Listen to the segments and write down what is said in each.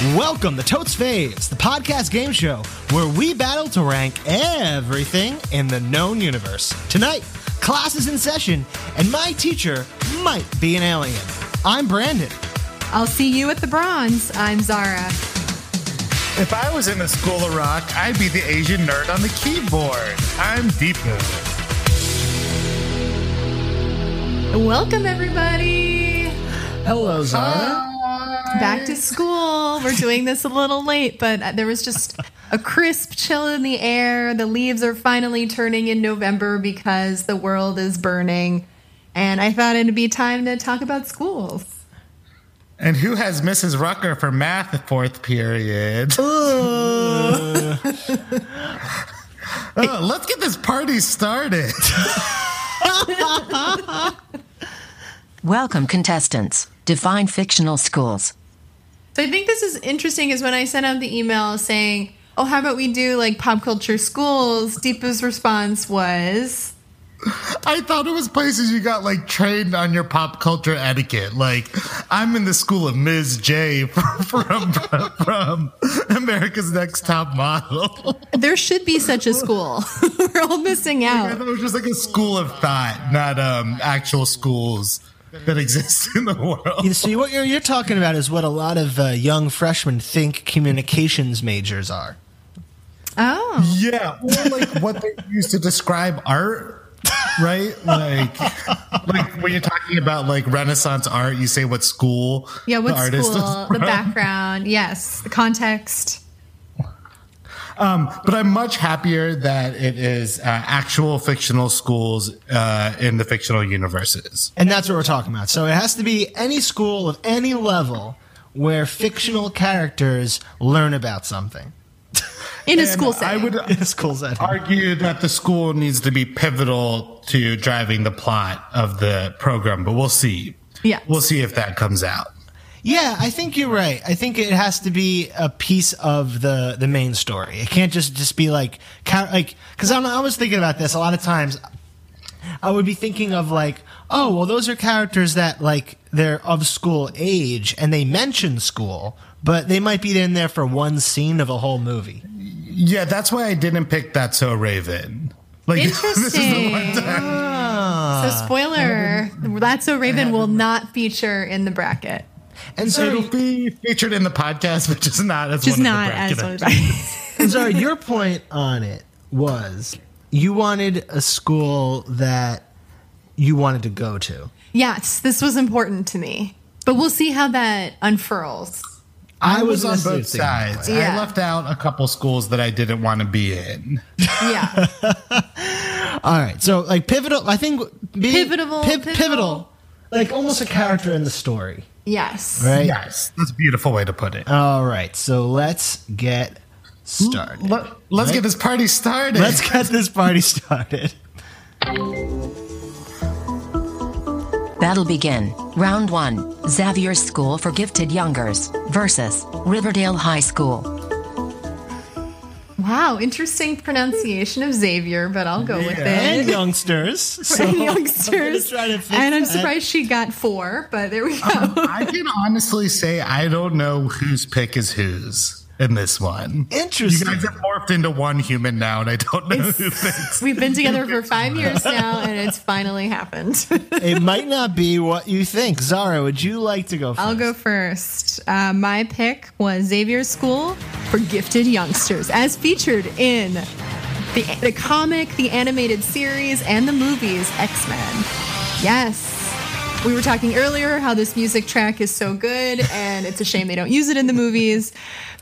Welcome to Totes Faves, the podcast game show where we battle to rank everything in the known universe. Tonight, class is in session, and my teacher might be an alien. I'm Brandon. I'll see you at the bronze. I'm Zara. If I was in a school of rock, I'd be the Asian nerd on the keyboard. I'm Deepu. Welcome, everybody. Hello, Zara. Uh, Back to school. We're doing this a little late, but uh, there was just a crisp chill in the air. The leaves are finally turning in November because the world is burning. And I thought it'd be time to talk about schools. And who has Mrs. Rucker for math fourth period? oh, let's get this party started. Welcome, contestants. Define fictional schools. I think this is interesting is when I sent out the email saying, oh, how about we do like pop culture schools? Deepa's response was, I thought it was places you got like trained on your pop culture etiquette. Like I'm in the school of Ms. J from from, from America's Next Top Model. There should be such a school. We're all missing out. I thought It was just like a school of thought, not um, actual schools that exist in the world. You see, what you're, you're talking about is what a lot of uh, young freshmen think communications majors are. Oh. Yeah, or like what they use to describe art right? Like, like when you're talking about like Renaissance art, you say what school? Yeah, what the school? The background, yes, the context. Um, but I'm much happier that it is uh, actual fictional schools uh, in the fictional universes. And that's what we're talking about. So it has to be any school of any level where fictional characters learn about something. In a school setting. I would in a school setting. argue that the school needs to be pivotal to driving the plot of the program, but we'll see. Yeah. We'll see if that comes out. Yeah, I think you're right. I think it has to be a piece of the the main story. It can't just just be like like because I was thinking about this a lot of times. I would be thinking of like, oh, well, those are characters that like they're of school age and they mention school, but they might be in there for one scene of a whole movie. Yeah, that's why I didn't pick that so Raven. Like Interesting. So spoiler, That's So Raven will not feature in the bracket. And so it'll be featured in the podcast, but just not as just one not of the as one And sorry, your point on it was you wanted a school that you wanted to go to. Yes, this was important to me. But we'll see how that unfurls. I, was, on both sides. Yeah. I left out a couple schools that I didn't want to be in. Yeah. All right. So like pivotal, I think pivotal, pivotal, pivotal, like almost a character in the story. Yes. Right. Yes. That's a beautiful way to put it. All right. So let's get started. Let, us right? get this party started. Let's get this party started. Battle begin. Round 1. Xavier School for Gifted Youngers versus Riverdale High School. Wow, interesting pronunciation of Xavier, but I'll go yeah. with it. And youngsters. So and youngsters. and I'm surprised she got four, but there we go. Um, I can honestly say I don't know whose pick is whose in this one. Interesting. You guys have morphed into one human now, and I don't know it's, who thinks. We've been together for five years now, and it's finally happened. it might not be what you think. Zara, would you like to go first? I'll go first. Uh, my pick was Xavier School for Gifted Youngsters, as featured in the, the comic, the animated series, and the movies X Men. Yes. We were talking earlier how this music track is so good, and it's a shame they don't use it in the movies.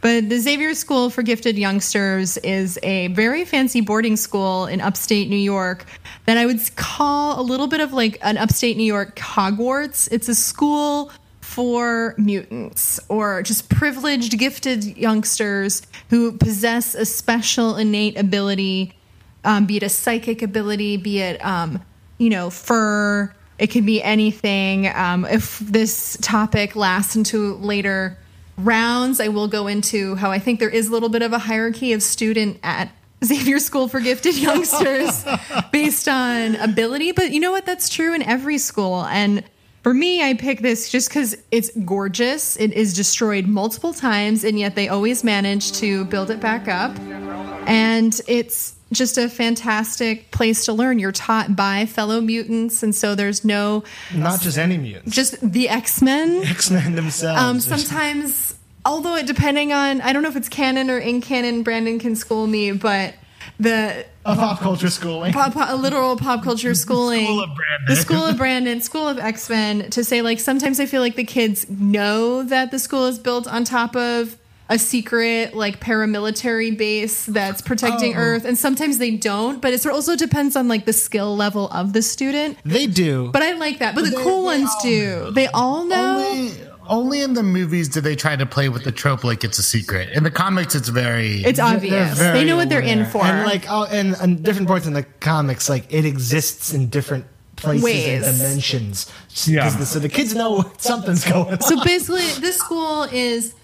But the Xavier School for Gifted Youngsters is a very fancy boarding school in upstate New York that I would call a little bit of like an upstate New York Hogwarts. It's a school for mutants or just privileged, gifted youngsters who possess a special innate ability, um, be it a psychic ability, be it, um, you know, fur. It can be anything. Um, if this topic lasts into later rounds, I will go into how I think there is a little bit of a hierarchy of student at Xavier School for Gifted Youngsters based on ability. But you know what? That's true in every school. And for me, I pick this just because it's gorgeous. It is destroyed multiple times, and yet they always manage to build it back up. And it's just a fantastic place to learn. You're taught by fellow mutants, and so there's no Not just any mutants. just the X Men. X Men themselves. Um, sometimes, although it depending on, I don't know if it's canon or in canon. Brandon can school me, but the a pop culture schooling. pop, a literal pop culture schooling, School of Brandon. the school of Brandon, school of X Men. To say like sometimes I feel like the kids know that the school is built on top of a secret like paramilitary base that's protecting Oh. Earth, and sometimes they don't. But it also depends on like the skill level of the student. They do. But I like that. But the They- cool they ones do. know. They all know. Only, only in the movies do they try to play with the trope like it's a secret. In the comics, it's very. It's obvious. very They know what they're in for. And like, oh, and, and different parts in the comics, like it exists in different places Ways. and dimensions. Yeah. So, so the kids know something's going on. so basically, this school is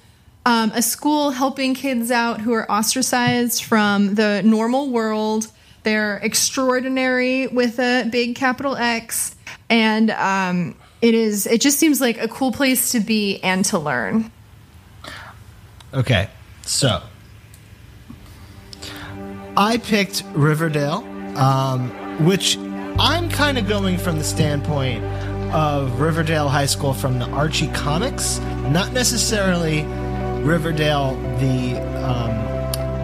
um, a school helping kids out who are ostracized from the normal world. They're extraordinary with a big capital X, and um, it is. It just seems like a cool place to be and to learn. Okay, so I picked Riverdale, um, which I'm kind of going from the standpoint of Riverdale High School from the Archie comics, not necessarily Riverdale the um,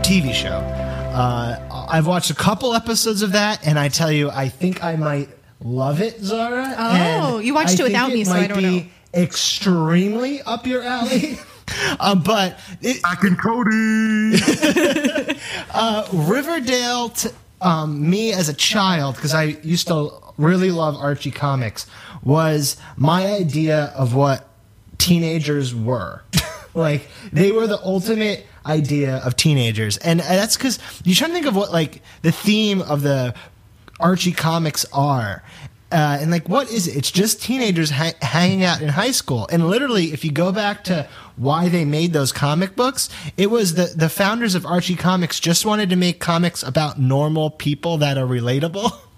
TV show. Uh, I've watched a couple episodes of that, and I tell you, I think I might love it, Zara. Oh, and you watched it think without me, so I don't be know. Extremely up your alley. um, but it, Back in Cody. Riverdale, to um, me as a child, because I used to really love Archie comics, was my idea of what teenagers were. like they were the ultimate idea of teenagers, and that's because you're trying to think of what like the theme of the Archie comics are. Uh, and like, what is it? It's just teenagers ha- hanging out in high school. And literally, if you go back to why they made those comic books, it was the the founders of Archie Comics just wanted to make comics about normal people that are relatable.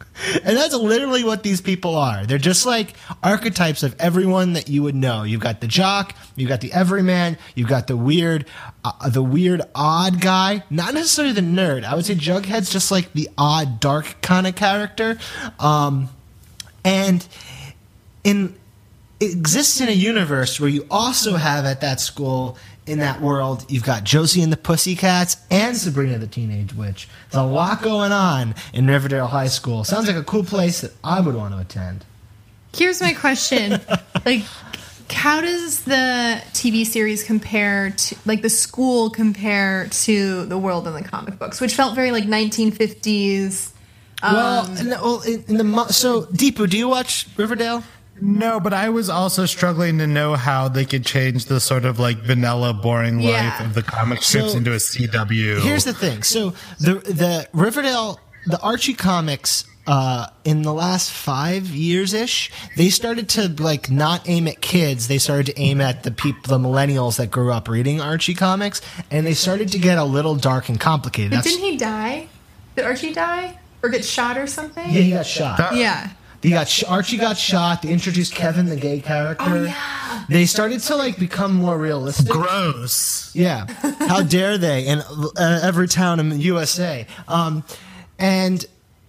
And that's literally what these people are. They're just like archetypes of everyone that you would know. You've got the jock, you've got the everyman, you've got the weird, uh, the weird odd guy. Not necessarily the nerd. I would say Jughead's just like the odd, dark kind of character. Um, and in it exists in a universe where you also have at that school in that world you've got Josie and the Pussycats and Sabrina the Teenage Witch. There's a lot going on in Riverdale High School. Sounds like a cool place that I would want to attend. Here's my question: like, how does the TV series compare to, like, the school compare to the world in the comic books, which felt very like 1950s? well, um, in the, well, in, in the so Deepu, do you watch Riverdale? No, but I was also struggling to know how they could change the sort of like vanilla, boring Yeah. life of the comic strips So, into a CW. Here's the thing. So the the Riverdale, the Archie comics, uh, in the last five years ish, they started to like not aim at kids. They started to aim at the people, the millennials that grew up reading Archie comics, and they started to get a little dark and complicated. But That's- didn't he die? Did Archie die or get shot or something? yeah, he got shot. Yeah. He got sh- Archie got shot. They introduced Kevin, the gay character. Oh, yeah. They started to like become more realistic. gross. Yeah. How dare they? In uh, every town in the USA. Um, and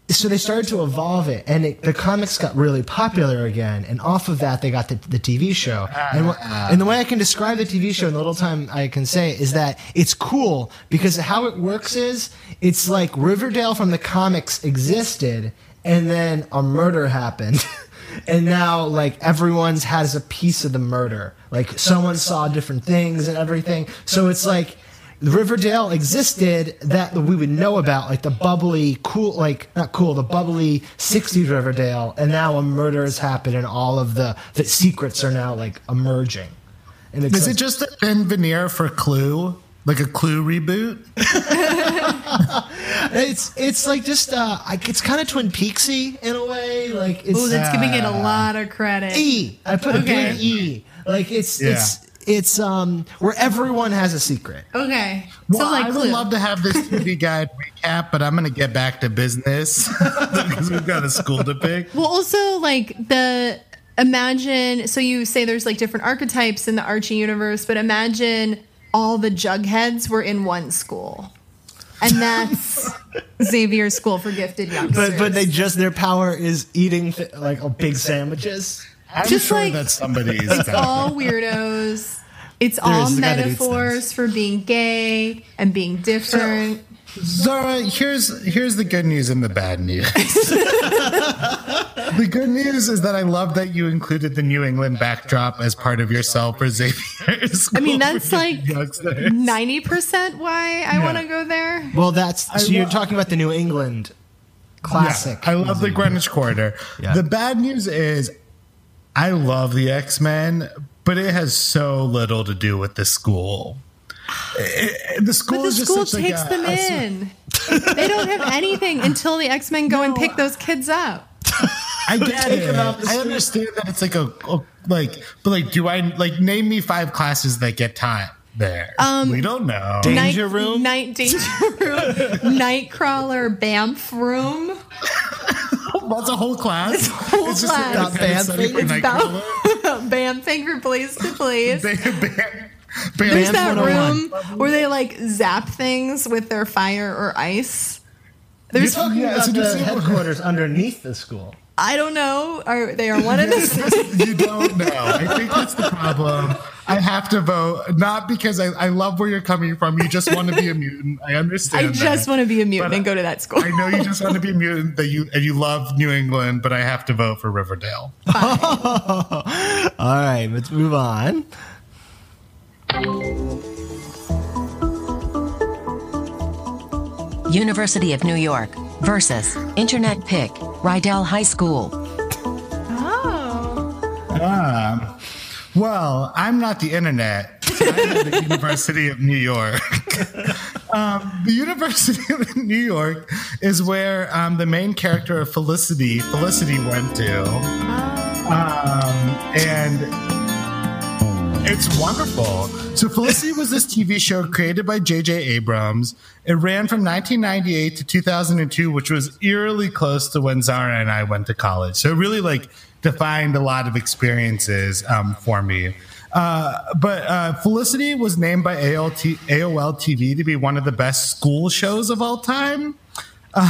so they started to evolve it, and it, the comics got really popular again. And off of that, they got the, the TV show. And, wh- and the way I can describe the TV show in the little time I can say is that it's cool because how it works is it's like Riverdale from the comics existed, and then a murder happened. and now like everyone's has a piece of the murder like someone saw different things and everything so it's like riverdale existed that we would know about like the bubbly cool like not cool the bubbly 60s riverdale and now a murder has happened and all of the the secrets are now like emerging and Is it just a thin veneer for Clue? Like a Clue reboot? it's it's like just uh it's kind of twin peaksy in a way like it's Oh, that's giving it a lot of credit. E. I put a big E. Like it's Yeah. it's it's um where everyone has a secret. Okay. Well, so like I would Clue. love to have this TV guide recap, but I'm going to get back to business because we've got a school to pick. Well, also like the imagine so you say there's like different archetypes in the Archie universe, but imagine all the jugheads were in one school. And that's Xavier's School for Gifted Youngsters. But but they just their power is eating like oh, big sandwiches. I'm Just sure like- that's somebody's. it's all weirdos. It's all is the guy that eats metaphors for being gay and being different. Zara, here's here's the good news and the bad news. the good news is that I love that you included the New England backdrop as part of yourself for Xavier's. School. I mean, that's like ninety percent why I want to go there. Well, that's so you're talking about the New England classic. Yeah, I love the Greenwich Quarter. Yeah. The bad news is I love the X Men, but it has so little to do with the school. It- it- the school But the is just school such like takes a- them a- in. they don't have anything until the X Men go and pick those kids up. I get Take it. them out I understand that it's like a, a like, but like, do I like name me five classes that get taught there? Um, we don't know. Danger night, room? night danger room, Nightcrawler, Bamf room. That's a whole class. whole it's class. a Not bad study for thing. It's Nightcrawler. Bam thing for place to place. Bam, bam, bam. There's Bam that oh room where they like zap things with their fire or ice. There's You're talking Yeah, about the just- headquarters underneath the school. I don't know. Are they are one of the you don't know. I think that's the problem. I have to vote, not because I, I love where you're coming from. You just want to be a mutant. I understand. I just that. want to be a mutant But and go to that school. I know you just want to be a mutant. That you and you love New England, but I have to vote for Riverdale. All right, let's move on. University of New York versus Internet Pick, Rydell High School. Oh. Um, well, I'm not the internet. I'm the University of New York. um, the University of New York is where um, the main character of Felicity, Felicity went to. Um, and it's wonderful. So Felicity was this TV show created by J.J. Abrams. It ran from 1998 to 2002, which was eerily close to when Zara and I went to college. So it really like defined a lot of experiences um, for me. Uh, but uh, Felicity was named by AOL, AOL TV to be one of the best school shows of all time.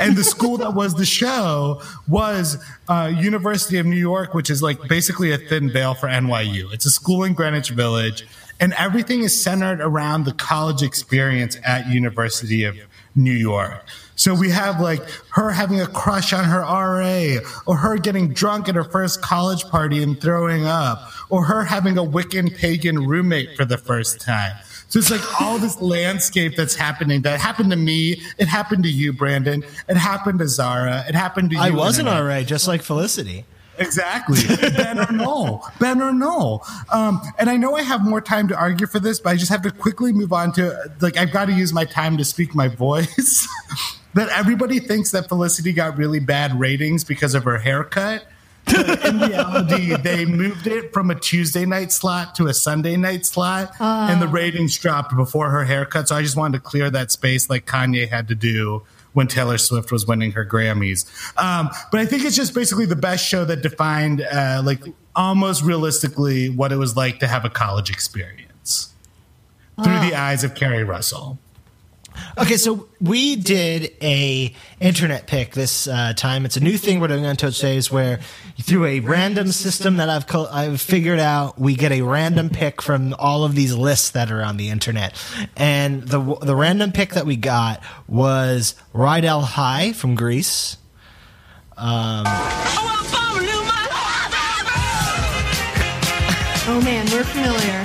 And the school that was the show was uh, University of New York, which is like basically a thin veil for NYU. It's a school in Greenwich Village, and everything is centered around the college experience at University of New York. So we have like her having a crush on her RA, or her getting drunk at her first college party and throwing up, or her having a Wiccan pagan roommate for the first time. So it's like all this landscape that's happening that happened to me. It happened to you, Brandon. It happened to Zara. It happened to you. I wasn't all right, just like Felicity. Exactly. ben or no. Ben or no. Um, and I know I have more time to argue for this, but I just have to quickly move on to like I've got to use my time to speak my voice. that everybody thinks that Felicity got really bad ratings because of her haircut. But in reality, they moved it from a Tuesday night slot to a Sunday night slot, and the ratings dropped before her haircut. So I just wanted to clear that space, like Kanye had to do when Taylor Swift was winning her Grammys. Um, but I think it's just basically the best show that defined, uh, like, almost realistically what it was like to have a college experience through the eyes of Keri Russell. Okay, so we did a internet pick this uh, time. It's a new thing we're doing on Totes Faves, where through a random system that I've co- I've figured out, we get a random pick from all of these lists that are on the internet. And the the random pick that we got was Rydell High from Grease. Oh man, we're familiar.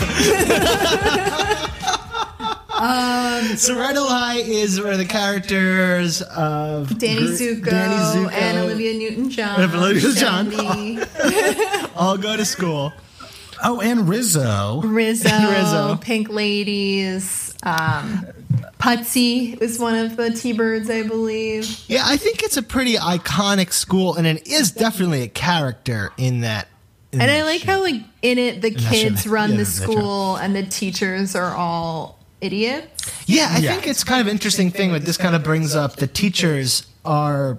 So Rydell High is where the characters of Danny Zuko, Danny Zuko and Olivia Newton-John. And Olivia Newton-John. All go to school. Oh, and Rizzo. Rizzo, Rizzo. Pink Ladies, um, Putzie is one of the T-Birds, I believe. Yeah, I think it's a pretty iconic school, and it is definitely a character in that. in And I like show. how like in it the show. kids run Yeah, the school and the teachers are all idiots. Yeah, I Yeah. think it's kind of interesting thing. What this kind of brings up: the teachers are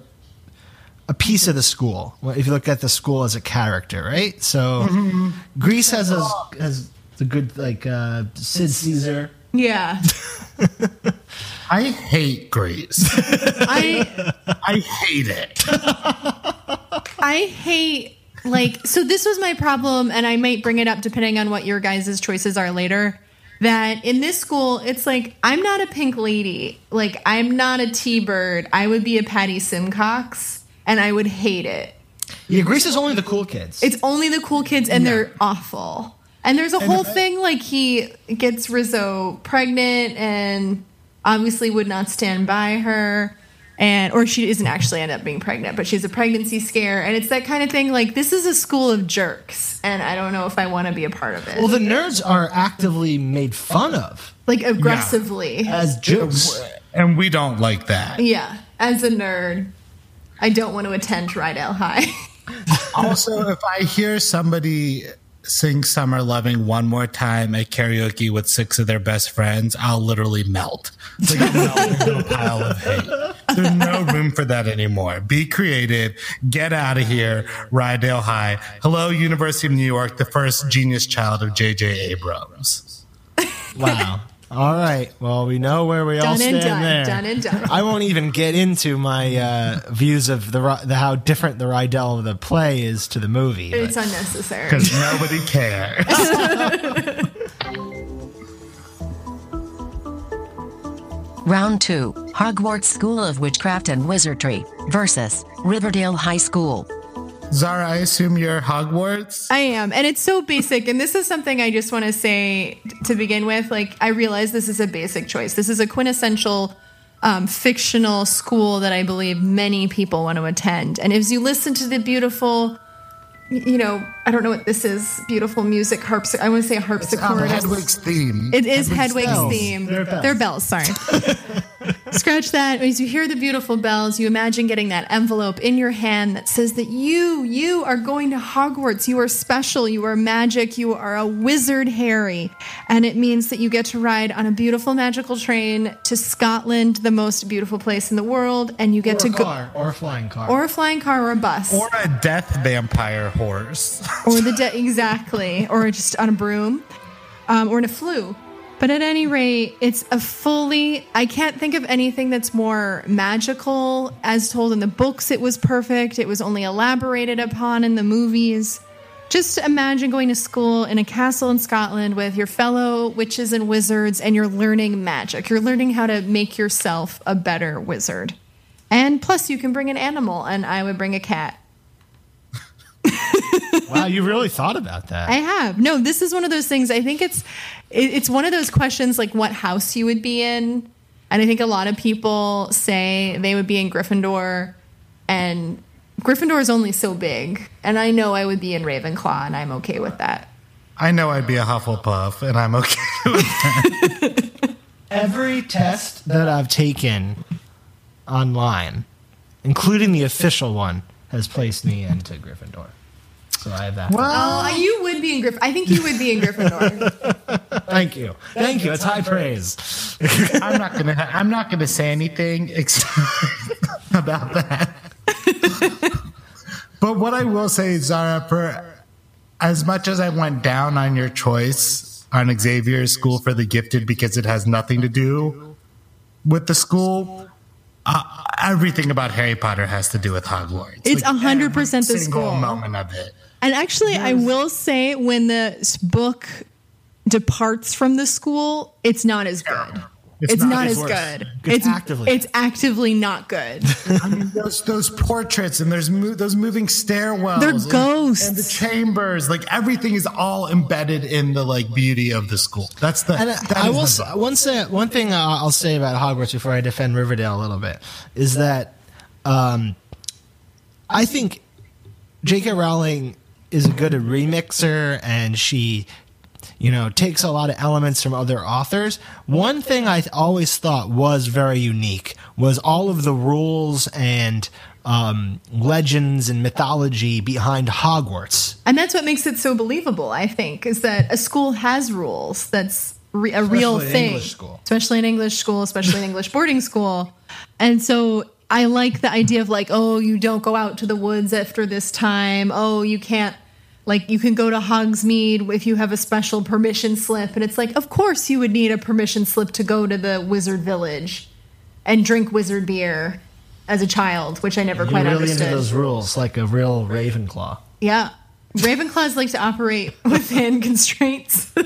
a piece of the school. If you look at the school as a character, right? So Grease has a, has the good like uh, Sid Caesar. Yeah. I hate Grease. I I hate it. I hate like so this was my problem and I might bring it up depending on what your guys' choices are later. That in this school, it's like I'm not a pink lady. Like I'm not a T-bird. I would be a Patty Simcox and I would hate it. Yeah, Grease is only the cool kids. It's only the cool kids and they're awful. And there's a whole thing like he gets Rizzo pregnant and obviously would not stand by her and or she doesn't actually end up being pregnant, but she's a pregnancy scare and it's that kind of thing like this is a school of jerks and I don't know if I want to be a part of it. well, the nerds are actively made fun of like aggressively. as jokes. And we don't like that. Yeah. As a nerd, I don't want to attend Rydell High. Also, if I hear somebody sing Summer Loving one more time at karaoke with six of their best friends, I'll literally melt. It's like a pile of hate. There's no room for that anymore. Be creative. Get out of here. Rydell High. Hello, University of New York, the first genius child of J.J. Abrams. Wow. All right. Well, we know where we all Done and stand done, there. done and done. I won't even get into my uh, views of the, the how different the Rydell of the play is to the movie. but- it's unnecessary. Because nobody cares. Round 2 Hogwarts School of Witchcraft and Wizardry versus Riverdale High School. Zara, I assume you're Hogwarts? I am. And it's so basic. And this is something I just want to say to begin with. Like, I realize this is a basic choice. This is a quintessential um, fictional school that I believe many people want to attend. And as you listen to the beautiful, you know, I don't know what this is, beautiful music, harps. I want to say Um, harpsichord. Hedwig's theme. It is Hedwig's bells. theme. They're bells. They're bells, sorry. Scratch that. As you hear the beautiful bells, you imagine getting that envelope in your hand that says that you, you are going to Hogwarts. You are special. You are magic. You are a wizard, Harry. And it means that you get to ride on a beautiful magical train to Scotland, the most beautiful place in the world. And you get or to a go. car, or a flying car. Or a flying car or a bus. or a death vampire horse. or the de- exactly, or just on a broom, um, or in a flu. But at any rate, it's a fully. I can't think of anything that's more magical. As told in the books, it was perfect. It was only elaborated upon in the movies. Just imagine going to school in a castle in Scotland with your fellow witches and wizards, and you're learning magic. You're learning how to make yourself a better wizard. And plus, you can bring an animal, and I would bring a cat. wow, you really thought about that. I have. No, this is one of those things. I think it's it, it's one of those questions like what house you would be in, and I think a lot of people say they would be in Gryffindor, and Gryffindor is only so big, and I know I would be in Ravenclaw, and I'm okay with that. I know I'd be a Hufflepuff, and I'm okay with that. Every test that I've taken online, including the official one, has placed me into Gryffindor. So I have that. Oh, you would be in Gryffindor. I think you would be in Gryffindor. Thank you. Thank you. It's high praise. I'm not gonna. I'm not gonna say anything about that. but what I will say, Zara, for as much as I went down on your choice on Xavier's School for the Gifted because it has nothing to do with the school. Uh, everything about Harry Potter has to do with Hogwarts. It's 100% the single school. moment of it. And actually, I will say when the book departs from the school, it's not as good. It's It's, not. not, It's as worse. good. It's actively- It's actively not good. I mean, those those portraits and there's mo- those moving stairwells. They're and- ghosts. and the chambers. Like everything is all embedded in the like beauty of the school. That's the. And that I is will the- say, one say one thing I'll I'll say about Hogwarts before I defend Riverdale a little bit is that um, I think J.K. Rowling is a good remixer, and she, you know, takes a lot of elements from other authors. One thing I always thought was very unique was all of the rules and um, legends and mythology behind Hogwarts. and that's what makes it so believable, I think, is that a school has rules. That's re- a real Especially an thing. English school. Especially in English school, especially in English boarding school. And so I like the idea of like, oh, you don't go out to the woods after this time. Oh, you can't like you can go to Hogsmeade if you have a special permission slip. And it's like, of course you would need a permission slip to go to the wizard village and drink wizard beer as a child, which I never You're quite really understood. into those rules, like a real Ravenclaw. Yeah. Ravenclaws like to operate within constraints.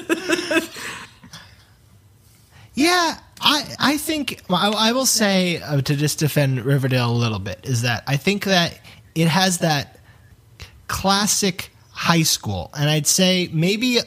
Yeah, I I think I, I will say uh, to just defend Riverdale a little bit is that I think that it has that classic high school, and I'd say maybe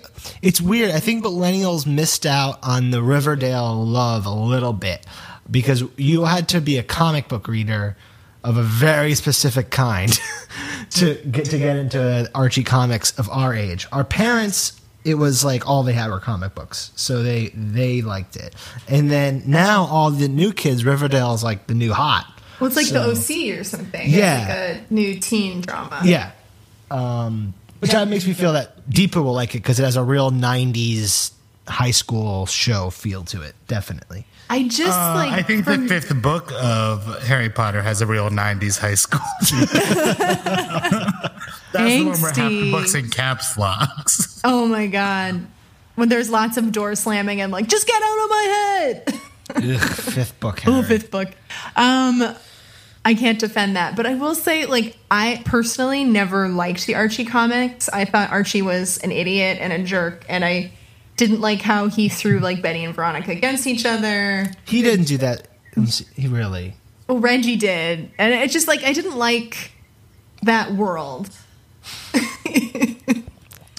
it's weird. I think millennials missed out on the Riverdale love a little bit because you had to be a comic book reader of a very specific kind to get to get into Archie comics of our age. Our parents it was like all they had were comic books, so they they liked it. And then now all the new kids, Riverdale is like the new hot. Well, it's like So- the OC or something. Yeah. It's like a new teen drama. Yeah, um, which that makes me feel that Deepa will like it because it has a real '90s high school show feel to it. Definitely. I just Uh, like. I think from- the fifth book of Harry Potter has a real '90s high school. That's the one where half the books in caps locks. Oh my god. When there's lots of door slamming and like, just get out of my head. Ugh, fifth book. Oh, Harry. fifth book. Um, I can't defend that, but I will say, like, I personally never liked the Archie comics. I thought Archie was an idiot and a jerk, and I didn't like how he threw like Betty and Veronica against each other. He didn't do that. He really. Well, Reggie did, and it's just like I didn't like that world.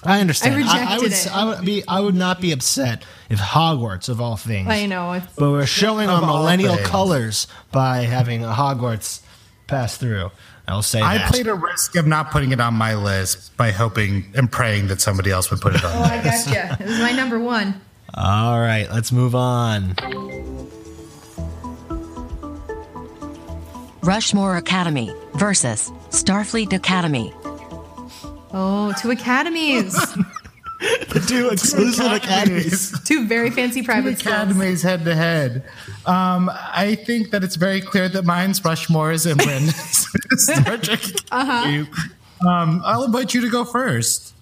I understand. I rejected would, it. I would be. I would not be upset if Hogwarts, of all things, I know. But we're showing our millennial colors by having a Hogwarts pass through. I will say I that. played a risk of not putting it on my list by hoping and praying that somebody else would put it on. oh, I gotcha. This is my number one. All right, let's move on. Rushmore Academy versus Starfleet Academy. Oh, two academies, The two exclusive academies. two very fancy private schools. academies head to head. Um, I think that it's very clear that mine's Rushmore's and Brandon's Star Trek. Uh-huh. Um, I'll invite you to go first.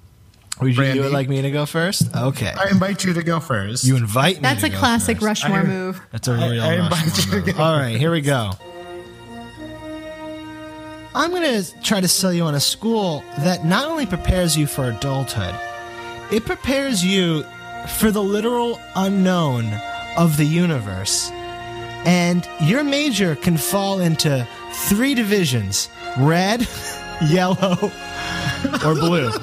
Would you do it like me to go first? Okay. I invite you to go first. You invite me. That's to a go classic first. Rushmore I- move. That's a real I invite Rushmore you to move. go All right, here we go. I'm going to try to sell you on a school that not only prepares you for adulthood, it prepares you for the literal unknown of the universe. And your major can fall into three divisions red, yellow, or blue.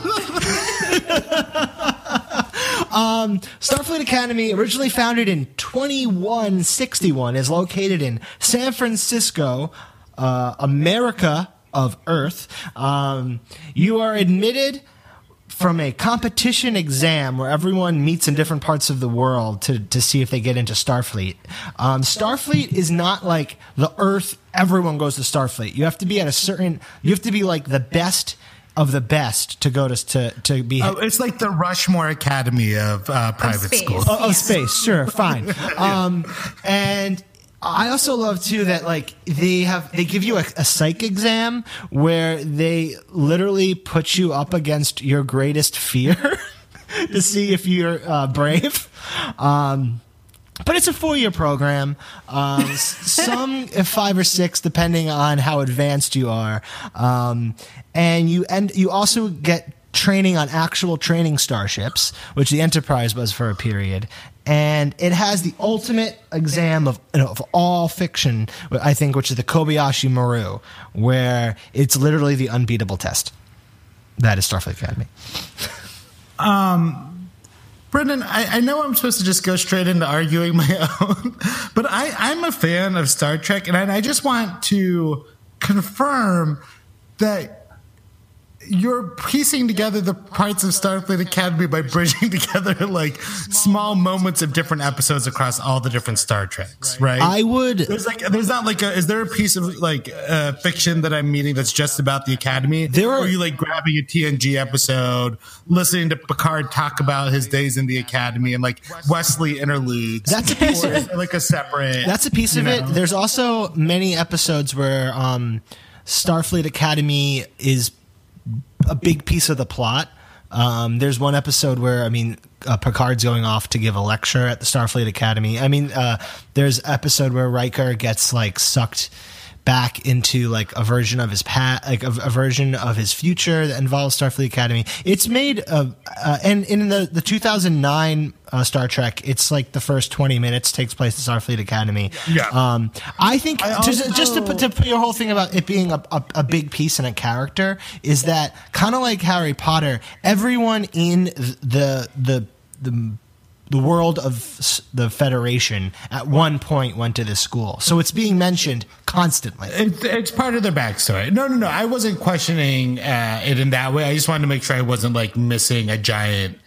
Um, Starfleet Academy, originally founded in 2161, is located in San Francisco, uh, America of Earth. Um, you are admitted from a competition exam where everyone meets in different parts of the world to, to see if they get into Starfleet. Um, Starfleet is not like the Earth, everyone goes to Starfleet. You have to be at a certain, you have to be like the best of the best to go to, to, to be. Oh, it's like the Rushmore Academy of uh, private space. schools. Oh, oh, space, sure, fine. Um, and I also love too that like they have they give you a, a psych exam where they literally put you up against your greatest fear to see if you're uh, brave. Um, but it's a four-year program. Um, some five or six, depending on how advanced you are. Um, and you and you also get training on actual training starships, which the Enterprise was for a period. And it has the ultimate exam of, of all fiction, I think, which is the Kobayashi Maru, where it's literally the unbeatable test. That is Starfleet Academy. Um, Brendan, I, I know I'm supposed to just go straight into arguing my own, but I, I'm a fan of Star Trek, and I, I just want to confirm that you're piecing together the parts of Starfleet Academy by bridging together like small moments of different episodes across all the different Star Treks, right? I would. There's like, there's not like a. Is there a piece of like uh, fiction that I'm meeting that's just about the Academy? There are- or are you like grabbing a TNG episode, listening to Picard talk about his days in the Academy, and like Wesley interludes? That's a piece of it like a separate. That's a piece of it. There's also many episodes where um, Starfleet Academy is a big piece of the plot. Um, there's one episode where I mean uh, Picard's going off to give a lecture at the Starfleet Academy. I mean, uh, there's episode where Riker gets like sucked back into like a version of his past, like a, a version of his future that involves Starfleet Academy. It's made of, uh, and in the the 2009 uh, Star Trek, it's like the first 20 minutes takes place at Starfleet Academy. Yeah. Um, I think I just, also- just to put, to put your whole thing about it being a, a, a big piece and a character is that kind of like Harry Potter, everyone in the the the the world of the Federation at one point went to this school, so it's being mentioned constantly. It's, it's part of their backstory. No, no, no. I wasn't questioning uh, it in that way. I just wanted to make sure I wasn't like missing a giant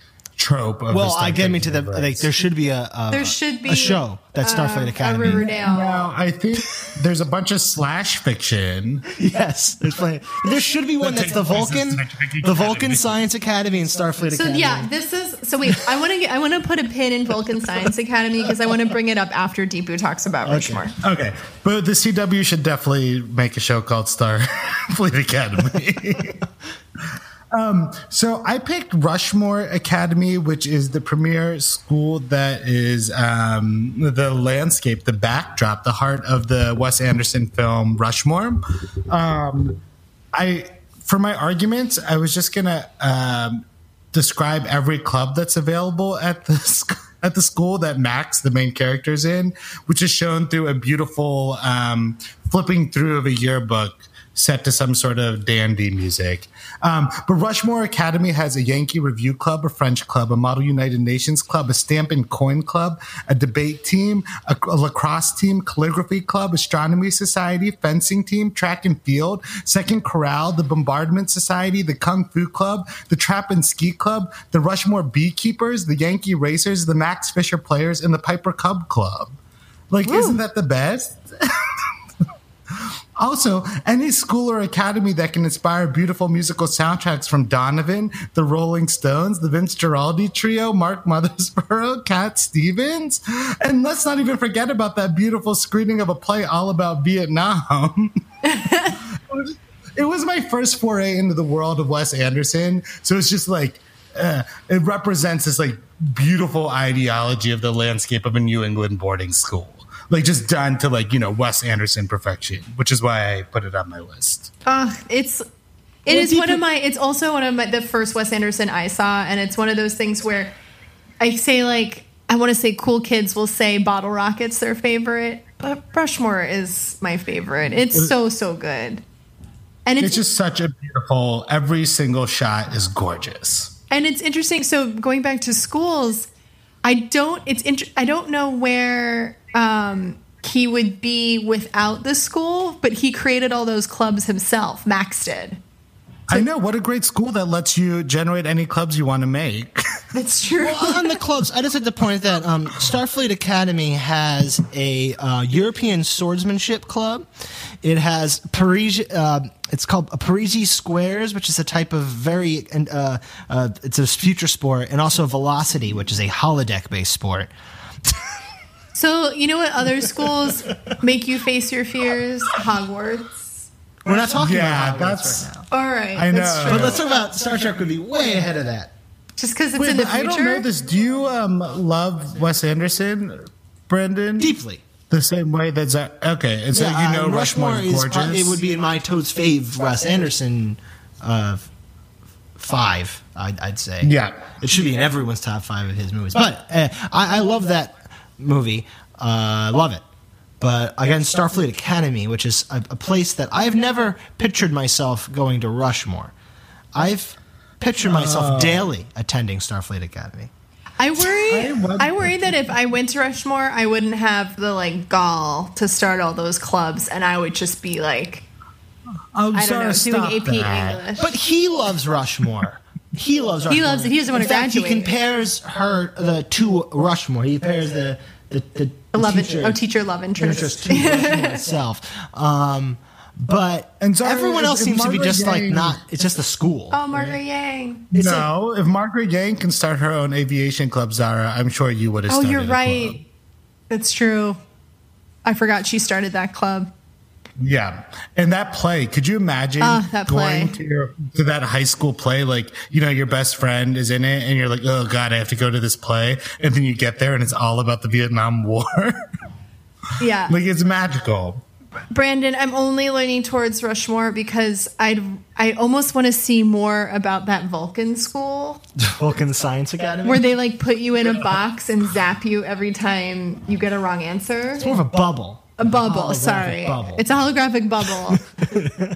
trope. Of Well, Star I get Trek me to the like. There should be a, a There should be a show that's Starfleet uh, Academy. A Riverdale. Now, I think there's a bunch of slash fiction. Yes, there's plenty. There should be one that's the Vulcan, the Vulcan Science Academy and Starfleet So Academy. yeah, this is so wait. I want to get I want to put a pin in Vulcan Science Academy because I want to bring it up after Deepu talks about Rushmore. Okay, but the CW should definitely make a show called Starfleet Academy. um, so I picked Rushmore Academy, which is the premier school that is um, the landscape, the backdrop, the heart of the Wes Anderson film Rushmore. Um, I for my arguments, I was just gonna um, describe every club that's available at the sc- at the school that Max, the main character, is in, which is shown through a beautiful um, flipping through of a yearbook set to some sort of dandy music. Um, but Rushmore Academy has a Yankee Review Club, a French club, a Model United Nations club, a Stamp and Coin club, a debate team, a, a lacrosse team, calligraphy club, astronomy society, fencing team, track and field, Second Corral, the Bombardment Society, the Kung Fu Club, the Trap and Skeet Club, the Rushmore Beekeepers, the Yankee Racers, the Max Fisher Players, and the Piper Cub Club. Like, isn't that the best? Also, any school or academy that can inspire beautiful musical soundtracks from Donovan, the Rolling Stones, the Vince Guaraldi Trio, Mark Mothersbaugh, Cat Stevens, and let's not even forget about that beautiful screening of a play all about Vietnam. it was my first foray into the world of Wes Anderson, so it's just like uh, it represents this like beautiful ideology of the landscape of a New England boarding school. Like just done to like you know Wes Anderson perfection, which is why I put it on my list. Ugh, it's it is one of my. It's also one of my the first Wes Anderson I saw, and it's one of those things where I say like I want to say cool kids will say Bottle Rocket's their favorite, but Rushmore is my favorite. It's so so good, and it's, It's just such a beautiful. Every single shot is gorgeous. and it's interesting. So going back to schools, I don't. It's int- I don't know where um, he would be without the school, but he created all those clubs himself. Max did. I know what a great school that lets you generate any clubs you want to make. That's true. on the clubs, I just like to point that um, Starfleet Academy has a uh, European swordsmanship club. It has Paris. Uh, it's called a Parrises Squares, which is a type of very. and uh, uh, it's a future sport, and also Velocity, which is a holodeck based sport. So, you know what other schools make you face your fears? Hogwarts. We're not talking Yeah, about Hogwarts that's- right now. All right. I know. But let's talk about Star Trek. Would be way ahead of that. Just because it's Wait, in the future. I don't know this. Do you um, love Wes Anderson, Brendan? Deeply. The same way that Zach. Okay, and so Yeah, you know uh, Rushmore, is gorgeous. pro- it would be in my totes fave Russ Anderson uh, five. I'd, I'd say. Yeah. it should be in everyone's top five of his movies. But uh, I, I love that movie. Uh, love it. But again, Starfleet Academy, which is a, a place that I've never pictured myself going to Rushmore. I've pictured myself daily attending Starfleet Academy. I worry. I I worry that if I went to Rushmore, I wouldn't have the like gall to start all those clubs, and I would just be like Oh, I don't know, Zara, doing stop AP that. English. But he loves Rushmore. He loves Rushmore. He loves it. He doesn't wanna In fact, He compares her the to Rushmore. He compares the the, the, the love teacher, interest. Oh, teacher love interest. interest to Rushmore itself. Um, but And Zara, everyone else if seems to be Margaret just like not. It's just the school. Oh, Margaret Yang. It's no, if Margaret Yang can start her own aviation club, Zara, I'm sure you would have. Oh, started you're a right. club. That's true. I forgot she started that club. Yeah, and that play. Could you imagine ah, that going to your to that high school play? Like, you know, your best friend is in it, and you're like, "Oh God, I have to go to this play," and then you get there, and it's all about the Vietnam War. Yeah. like, it's magical. Brandon, I'm only leaning towards Rushmore because I'd I almost want to see more about that Vulcan school Vulcan Science Academy. where they like put you in a box and zap you every time you get a wrong answer. it's more of a bubble. A bubble, holographic sorry. bubble. It's a holographic bubble.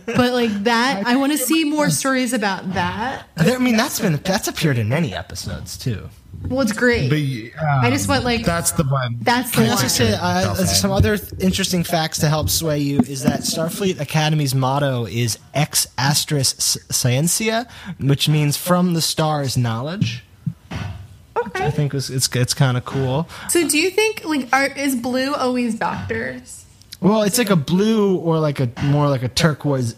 but like that, I want to see more stories about that. I mean, that's been that's appeared in many episodes too. Well, it's great. But um, I just want, like- that's the one. That's the Can I one. also say uh, some other th- interesting facts to help sway you is that Starfleet Academy's motto is "Ex Astris Scientia," which means "from the stars knowledge." I think it's it's, it's kind of cool. So, do you think like are is blue always doctors? Well, it's like a blue or like a more like a turquoise,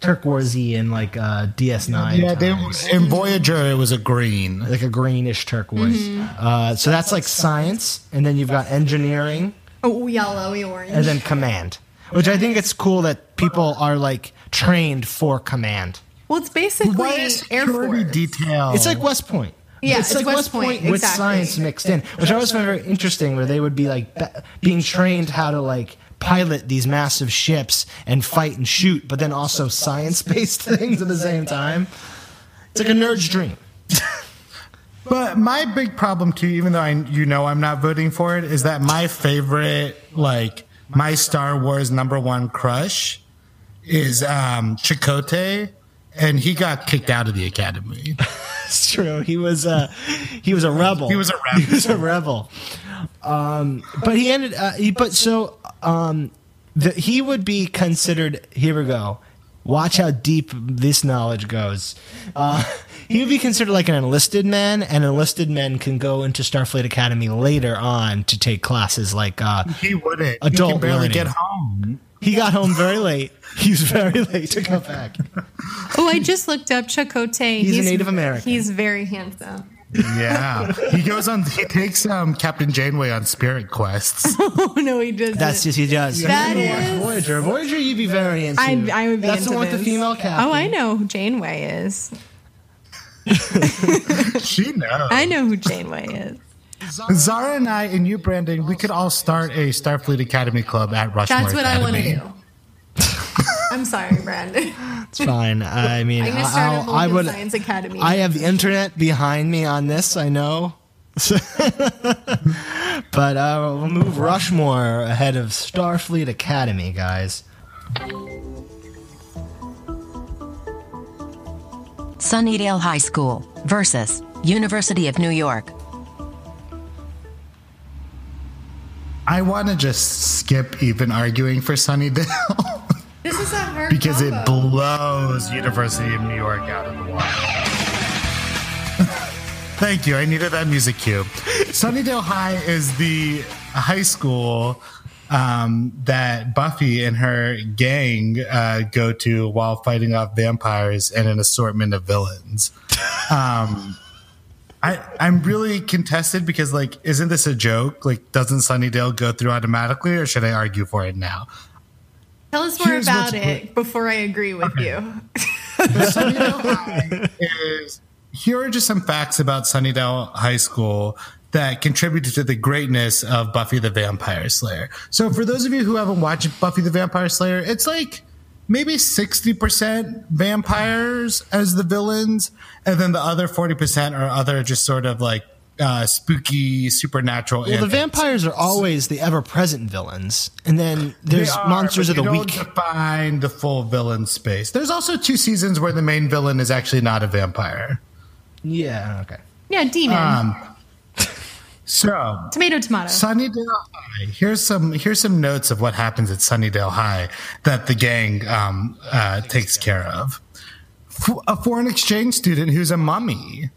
turquoisey and like uh, DS9. yeah, they, times. in Voyager it was a green. like a greenish turquoise. Uh, so that's like science, and then you've got engineering, Oh, yellowy orange. and then command. Which I think it's cool that people are like trained for command. well, it's basically Why is Air Force. detail? It's like West Point. Yeah, it's, it's like West West Point, Point, with exactly. science mixed in, which I always find very interesting. Where they would be like be- being trained how to like pilot these massive ships and fight and shoot, but then also science-based things at the same time. It's like a nerd's dream. But my big problem too, even though I you know I'm not voting for it, is that my favorite like my Star Wars number one crush is um Chakotay, and he got kicked out of the academy. It's true. He was uh, he was a rebel. He was a rebel. He was a rebel. Um, but he ended. Uh, he, but so um, the, he would be considered. Here we go. Watch how deep this knowledge goes. Uh, he would be considered like an enlisted man, and enlisted men can go into Starfleet Academy later on to take classes like. Uh, He wouldn't. Adult he can barely learning. get home. He got home very late. He's very late to come back. Oh, I just looked up Chakotay. He's a Native American. He's very handsome. Yeah, he goes on. He takes um, Captain Janeway on spirit quests. Oh no, he doesn't. That's just he does. That You is- Voyager. Voyager, you'd be very into. I, I would be That's into the one with the this. female captain. Oh, I know who Janeway is. she knows. I know who Janeway is. Zara and I and you, Brandon, we could all start a Starfleet Academy club at Rushmore. That's what I want to do. I'm sorry, Brandon. It's fine. I mean, I'm gonna start a I'll- I Vulcan would. Science Academy. I have the internet behind me on this. I know. but uh, we'll move Rushmore ahead of Starfleet Academy, guys. Sunnydale High School versus University of New York. I want to just skip even arguing for Sunnydale this is a hard because it blows University of New York out of the water. Thank you. I needed that music cue. Sunnydale High is the high school um, that Buffy and her gang uh, go to while fighting off vampires and an assortment of villains. Um, I, I'm really contested because, like, isn't this a joke? Like, doesn't Sunnydale go through automatically, or should I argue for it now? Tell us more Here's about it before I agree with you. Sunnydale High is. Here are just some facts about Sunnydale High School that contributed to the greatness of Buffy the Vampire Slayer. So, for those of you who haven't watched Buffy the Vampire Slayer, it's like maybe 60% vampires as the villains, and then the other 40% are other just sort of like uh, spooky supernatural. Well, the vampires are always the ever-present villains, and then there's are, monsters of the they week. don't Define the full villain space. There's also two seasons where the main villain is actually not a vampire. Yeah. Okay. Yeah, demon. Um, So Tomato, tomato. Sunnydale High. Here's some here's some notes of what happens at Sunnydale High that the gang um, uh, takes care of. F- a foreign exchange student who's a mummy.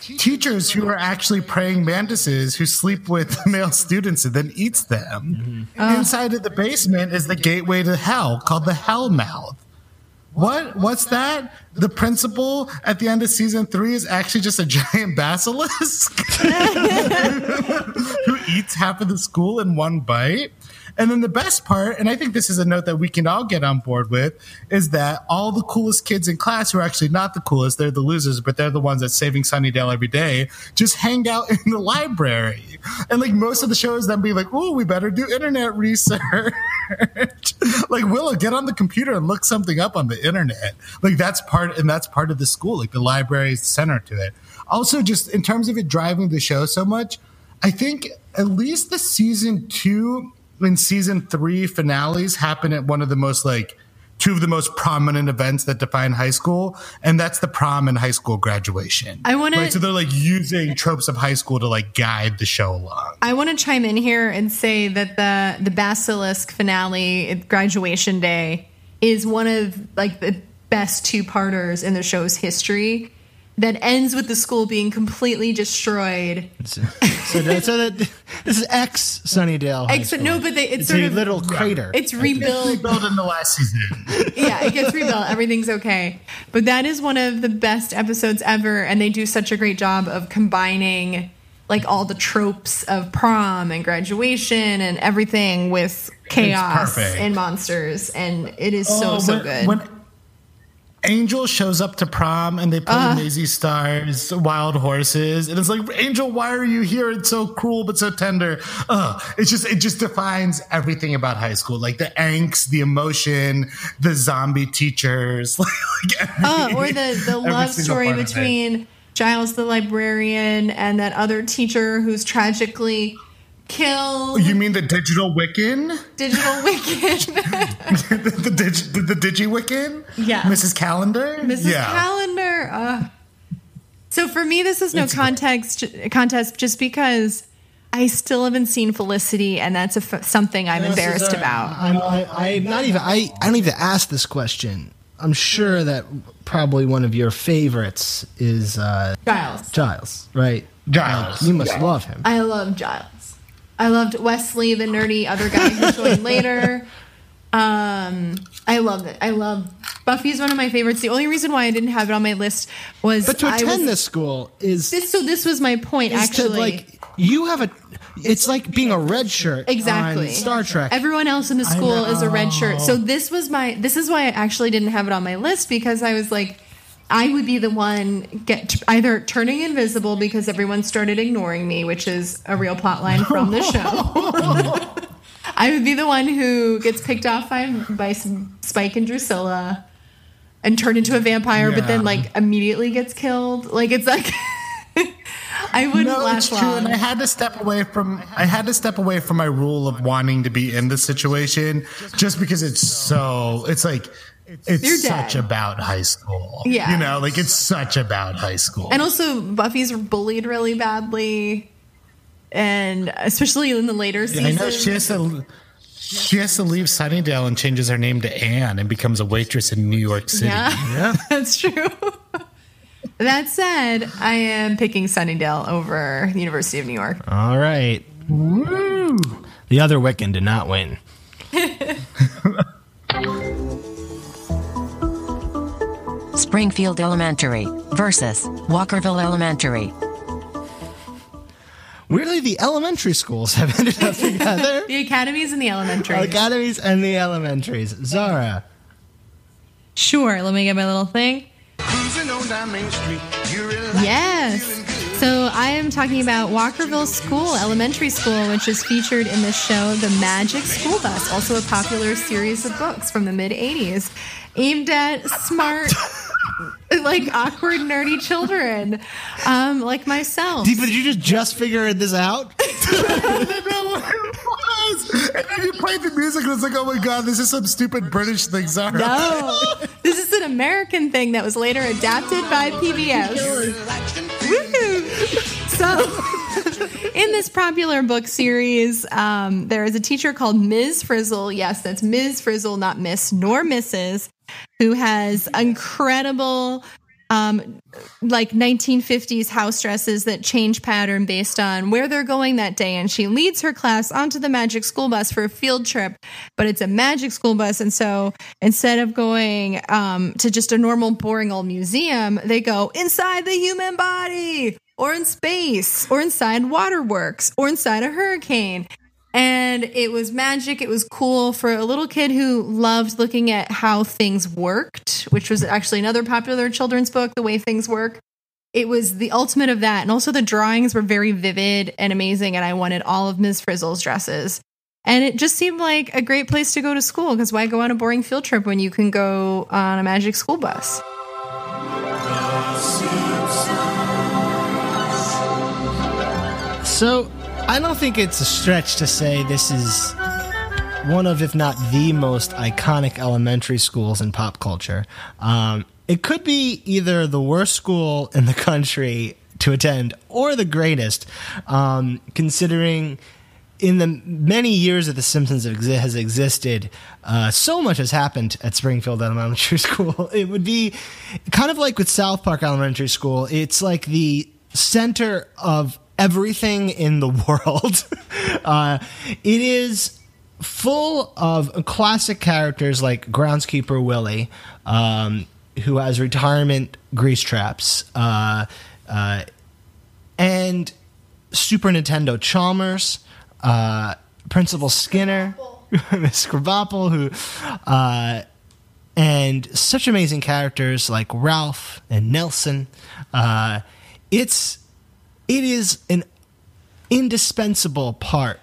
Teachers who are actually praying mantises who sleep with male students and then eats them. Inside of the basement is the gateway to hell called the Hell Mouth. What? What's that? The principal at the end of season three is actually just a giant basilisk who eats half of the school in one bite. And then the best part, and I think this is a note that we can all get on board with, is that all the coolest kids in class who are actually not the coolest, they're the losers, but they're the ones that's saving Sunnydale every day, just hang out in the library. And like most of the shows then be like, oh, we better do internet research. like Willow, get on the computer and look something up on the internet. Like that's part and that's part of the school. Like the library is the center to it. Also, just in terms of it driving the show so much, I think at least the season two and season three finales happen at one of the most like two of the most prominent events that define high school, and that's the prom and high school graduation. I wanna- so they're like using tropes of high school to like guide the show along. I want to chime in here and say that the the basilisk finale graduation day is one of like the best two parters in the show's history that ends with the school being completely destroyed. So, that, so that this is ex Sunnydale. High Except School. no, but they, it's, it's sort a of little crater. it's rebuilt. Rebuilt in the last season. yeah, it gets rebuilt. Everything's okay. But that is one of the best episodes ever, and they do such a great job of combining like all the tropes of prom and graduation and everything with chaos and monsters, and it is so Oh, so when- good. When Angel shows up to prom and they play Uh. Lazy Stars, Wild Horses, and it's like, Angel, why are you here? It's so cruel but so tender. Ugh. It's just it just defines everything about high school, like the angst, the emotion, the zombie teachers, like every, Uh, or the the love story part of it. between Giles the librarian and that other teacher who's tragically killed. You mean the digital Wiccan? Digital Wicked. the, the, dig, the, the Digi Wiccan? Yeah. Mrs. Calendar? Mrs. Yeah. Calendar. Uh. So for me, this is no It's great. context contest just because I still haven't seen Felicity, and that's a f- something I'm embarrassed about. I'm, I, I'm not even. I, I don't even ask this question. I'm sure that probably one of your favorites is uh, Giles. Giles, right? Giles. You must Yeah. love him. I love Giles. I loved Wesley, the nerdy other guy who joined later. Um, I love it. I love Buffy's one of my favorites. The only reason why I didn't have it on my list was But to I attend was, this school is, this. So this was my point. is to, Actually, like you have a. It's like being a red shirt. exactly on Star Trek. everyone else in the school is a red shirt so this was my this is why i actually didn't have it on my list because i was like i would be the one get either turning invisible because everyone started ignoring me which is a real plot line from the show. I would be the one who gets picked off by, by some spike and drusilla and turned into a vampire but then like immediately gets killed. Like it's like i wouldn't No, laugh it's true, long. and I had to step away from I had to step away from my rule of wanting to be in the situation just because it's so it's like it's You're such dead. about high school. Yeah. you know, like it's such about high school. And also, Buffy's bullied really badly, and especially in the later I seasons. know she has to she has to leave Sunnydale and changes her name to Anne and becomes a waitress in New York City. Yeah, that's true. that said, I am picking Sunnydale over the University of New York. All right. Woo. The other Wiccan did not win. Springfield Elementary versus Walkerville Elementary. Weirdly, the elementary schools have ended up together. The academies and the elementary. Academies and the elementaries. Zara. Sure, let me get my little thing. Cruising on down Main Street, Yes. So I am talking about Walkerville School Elementary School, which is featured in the show The Magic School Bus, also a popular series of books from the mid 80s, aimed at smart, like awkward, nerdy children, um, like myself. Did you just just figure this out? Didn't know what it was. And then you played the music and it's like, oh my god, this is some stupid British thing, Zara. No, this is an American thing that was later adapted by PBS. Relaxed and feeling Woohoo! So, in this popular book series, um, there is a teacher called Ms. Frizzle. Yes, that's Ms. Frizzle, not Miss nor Mrs., who has incredible um, like 1950s house dresses that change pattern based on where they're going that day. And she leads her class onto the magic school bus for a field trip, but it's a magic school bus. And so instead of going um, to just a normal, boring old museum, they go inside the human body or in space or inside waterworks or inside a hurricane. And it was magic. It was cool for a little kid who loved looking at how things worked, which was actually another popular children's book, The Way Things Work. It was the ultimate of that. And also the drawings were very vivid and amazing. And I wanted all of Ms. Frizzle's dresses. And it just seemed like a great place to go to school because why go on a boring field trip when you can go on a magic school bus? So, I don't think it's a stretch to say this is one of, if not the most iconic elementary schools in pop culture. Um, it could be either the worst school in the country to attend or the greatest, um, considering in the many years that The Simpsons has existed, uh, so much has happened at Springfield Elementary School. It would be kind of like with South Park Elementary School. It's like the center of everything in the world. uh, it is full of classic characters like groundskeeper Willie, um, who has retirement grease traps, uh, uh, and Super Nintendo Chalmers, uh, Principal Skinner, Miss Krabappel, who, uh, and such amazing characters like Ralph and Nelson. Uh, it's it is an indispensable part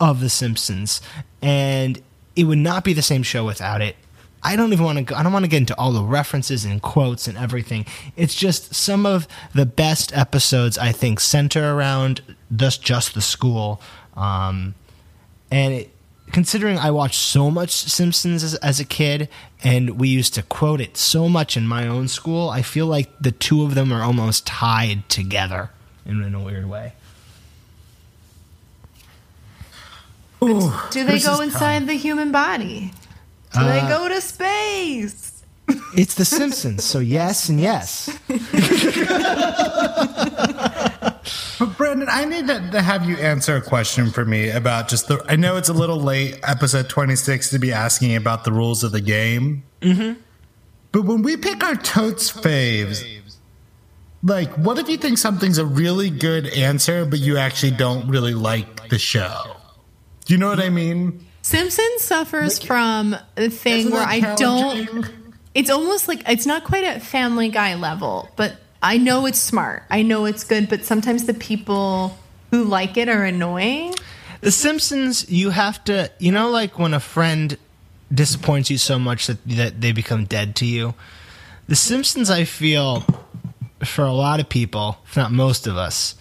of The Simpsons, and it would not be the same show without it. I don't even want to go, I don't want to get into all the references and quotes and everything. It's just some of the best episodes I think center around just just the school. Um, and it, considering I watched so much Simpsons as, as a kid and we used to quote it so much in my own school, I feel like the two of them are almost tied together in, in a weird way. Do they go is inside the human body? Do they go to space? It's The Simpsons, so yes and yes. But Brandon, I need to, to have you answer a question for me about just the. I know it's a little late, episode twenty six, to be asking about the rules of the game. Mm-hmm. But when we pick our totes faves, like, what if you think something's a really good answer, but you actually don't really like the show? Do you know what I mean? Simpsons suffers from a thing where I don't. It's almost like it's not quite at Family Guy level, but I know it's smart. I know it's good, but sometimes the people who like it are annoying. The Simpsons, you have to, you know, like when a friend disappoints you so much that that they become dead to you. The Simpsons, I feel, for a lot of people, if not most of us,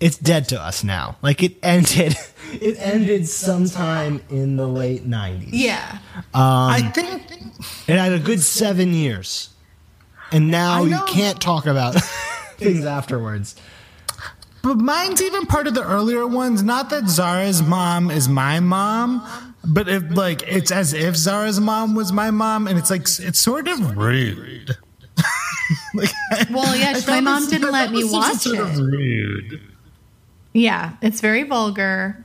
it's dead to us now. Like it ended, it ended sometime in the late '90s. Yeah. Um, I think It had a good seven years, and now you can't talk about things afterwards. But mine's even part of the earlier ones. Not that Zara's mom is my mom, but if like it's as if Zara's mom was my mom, and it's like it's sort of rude. like, Well, yeah, my mom didn't let me watch it. rude. Yeah, it's very vulgar.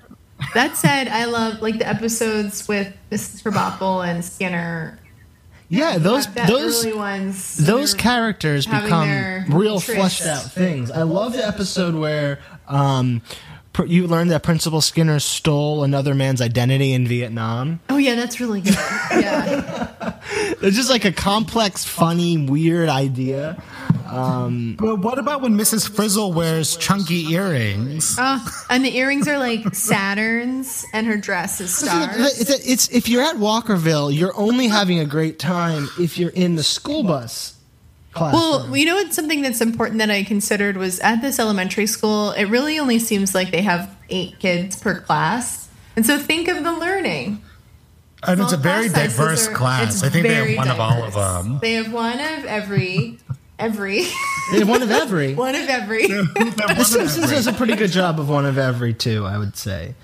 That said, I love like the episodes with Mrs. Krabappel and Skinner. Yeah, those those early ones. those characters become real fleshed out things. I love the episode where um, pr- you learn that Principal Skinner stole another man's identity in Vietnam. Oh yeah, that's really good. Yeah. It's just like a complex, funny, weird idea. Um, but what about when Mrs. Frizzle wears chunky earrings? Oh, and the earrings are like Saturns, and her dress is stars. It's, it's if you're at Walkerville, you're only having a great time if you're in the school bus classroom. Well, you know what's something that's important that I considered was at this elementary school, it really only seems like they have eight kids per class. And so think of the learning. And it's a very diverse are- class. I think they have one of all of them. They have one of every, every. Yeah, one of every. one of every. The Simpsons does a pretty good job of one of every too. I would say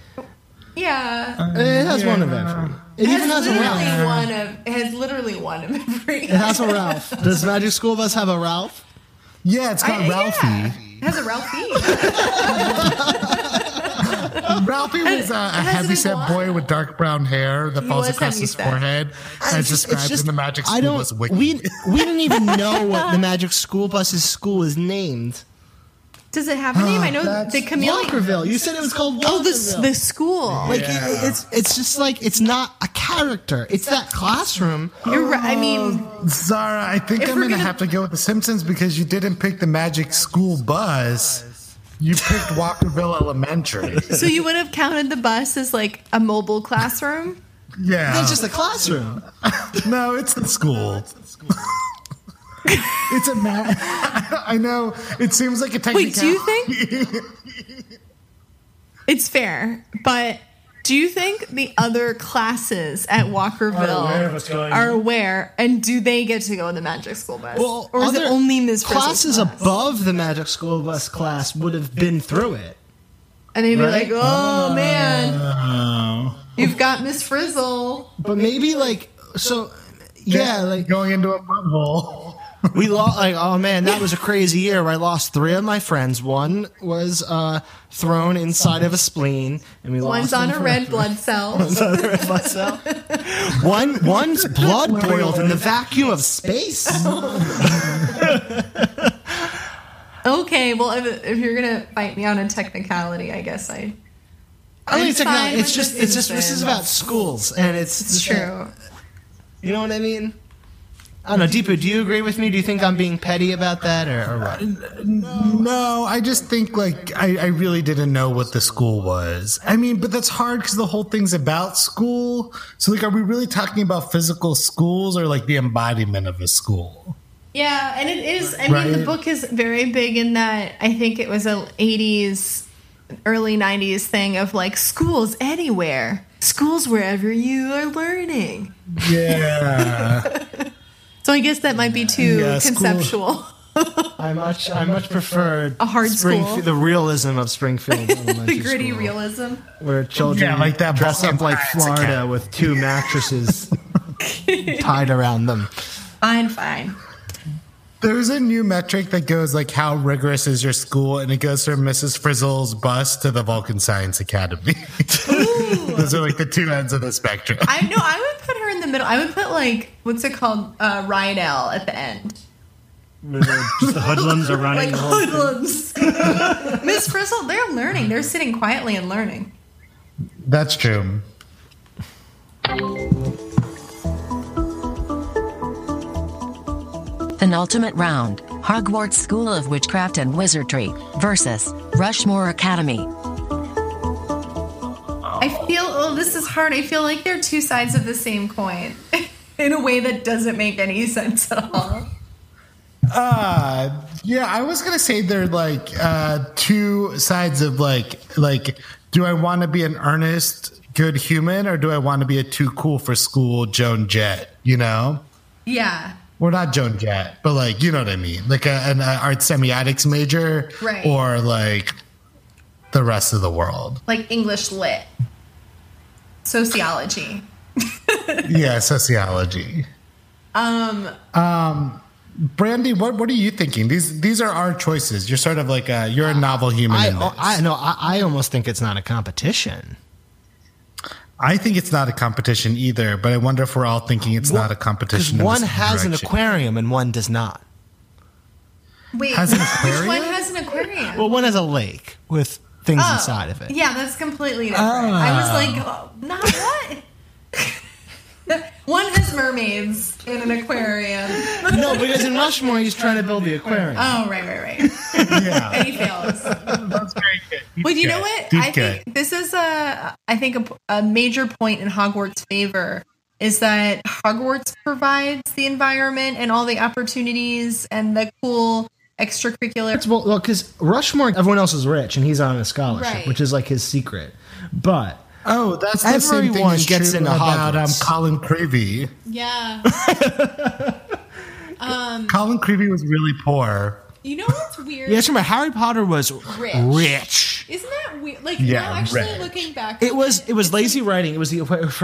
yeah. it has one of every. It It even has has a literally Ralph. one of it has literally one of every. It has a Ralph. Does Magic School Bus have a Ralph? Yeah, it's called I- Ralphie. yeah. It has a Ralphie. Ralphie was uh, a heavyset boy with dark brown hair that He falls across his forehead, as described in the Magic I School don't. Bus wiki. We we didn't even know what the Magic School Bus's school is named. Does it have a name? I know the chameleon. Walkerville. You said it was called Oh, the the school. like it, it's it's just like it's not a character. It's that classroom. You're right. I mean, Zara, I think I'm going to gonna- have to go with The Simpsons because you didn't pick the Magic School Bus. You picked Walkerville Elementary. so you would have counted the bus as like a mobile classroom? Yeah. It's just a classroom. no, it's the school. it's a ma- I know. It seems like a technical. Wait, do you think it's fair? But do you think the other classes at Walkerville are aware of what's going are on? aware, and do they get to go in the magic school bus, Well, or is it only Ms. Classes class? above the Magic School Bus class would have been through it. And they'd be Right? like, "Oh man, Oh. you've got Miss Frizzle." But maybe like so. Yeah, like going into a butthole. We lost. Like, oh man, that was a crazy year. Where I lost three of my friends. One was uh, thrown inside of a spleen, and we One's lost on a red blood cell. One's on a red blood cell. One, one's blood boiled in the vacuum of space. okay, well, if, if you're gonna fight me on a technicality, I guess I. I think It's it's, techno- fine it's with just it's just this is about schools, and it's It's true. You know what I mean? I don't know, Deepu. Do you agree with me? Do you think I'm being petty about that, or, or what? No, I just think like I, I really didn't know what the school was. I mean, but that's hard because the whole thing's about school. So like, are we really talking about physical schools or like the embodiment of a school? Yeah, and it is. I mean, the book is very big in that. I think it was a '80s, early '90s thing of like schools anywhere, schools wherever you are learning. Yeah. So I guess that might be too Yeah, conceptual. I much I much prefer A hard Springf- school. the realism of Springfield, the gritty School, realism. where children Yeah, like that dress up like Florida with two mattresses tied around them. Fine, fine. There's a new metric that goes like how rigorous is your school, and it goes from Mrs. Frizzle's bus to the Vulcan Science Academy. Those are like the two ends of the spectrum. I know. I would put her in the middle. I would put like what's it called, uh, L. at the end. Just the hoodlums are running Like the whole thing. hoodlums. Miss Frizzle, they're learning. They're sitting quietly and learning. That's true. Penultimate round Hogwarts School of Witchcraft and Wizardry versus Rushmore Academy. I feel, oh, this is hard. I feel like they're two sides of the same coin in a way that doesn't make any sense at all. Uh yeah, I was gonna say they're like uh two sides of like like do I want to be an earnest good human or do I want to be a too cool for school Joan Jett? You know, Yeah. Well not Joan Jett, but like you know what I mean, like a, an uh, art semiotics major, Right. Or like the rest of the world. Like English lit, sociology. yeah, sociology. Um, Um. Brandy, what what are you thinking? These these are our choices. You're sort of like a you're a novel human. I, in this. I no, I, I almost think it's not a competition. I think it's not a competition either, but I wonder if we're all thinking it's not a competition. in one this has an aquarium and one does not. wait, Has an which aquarium? one has an aquarium? Well, one has a lake with things Oh, inside of it. Yeah, that's completely ah. different. I was like, oh, not what? One has mermaids in an aquarium. No, because in Rushmore he's trying to build the aquarium. Oh, right, right, right. Yeah, And he fails. that's very good. Deep Well, you know what? Deep I think cut. this is a, I think a, a major point in Hogwarts' favor is that Hogwarts provides the environment and all the opportunities and the cool extracurricular. Well, because Rushmore, everyone else is rich and he's on a scholarship, Right. which is like his secret. But Oh, that's the same thing Everyone is gets true into about um, Colin Creevey. Yeah. Um, Colin Creevey was really poor. you know what's weird? Yeah, remember Harry Potter was Rich. rich. Isn't that weird? Like Yeah, now, actually rich. looking back, It was at it was lazy writing. It was the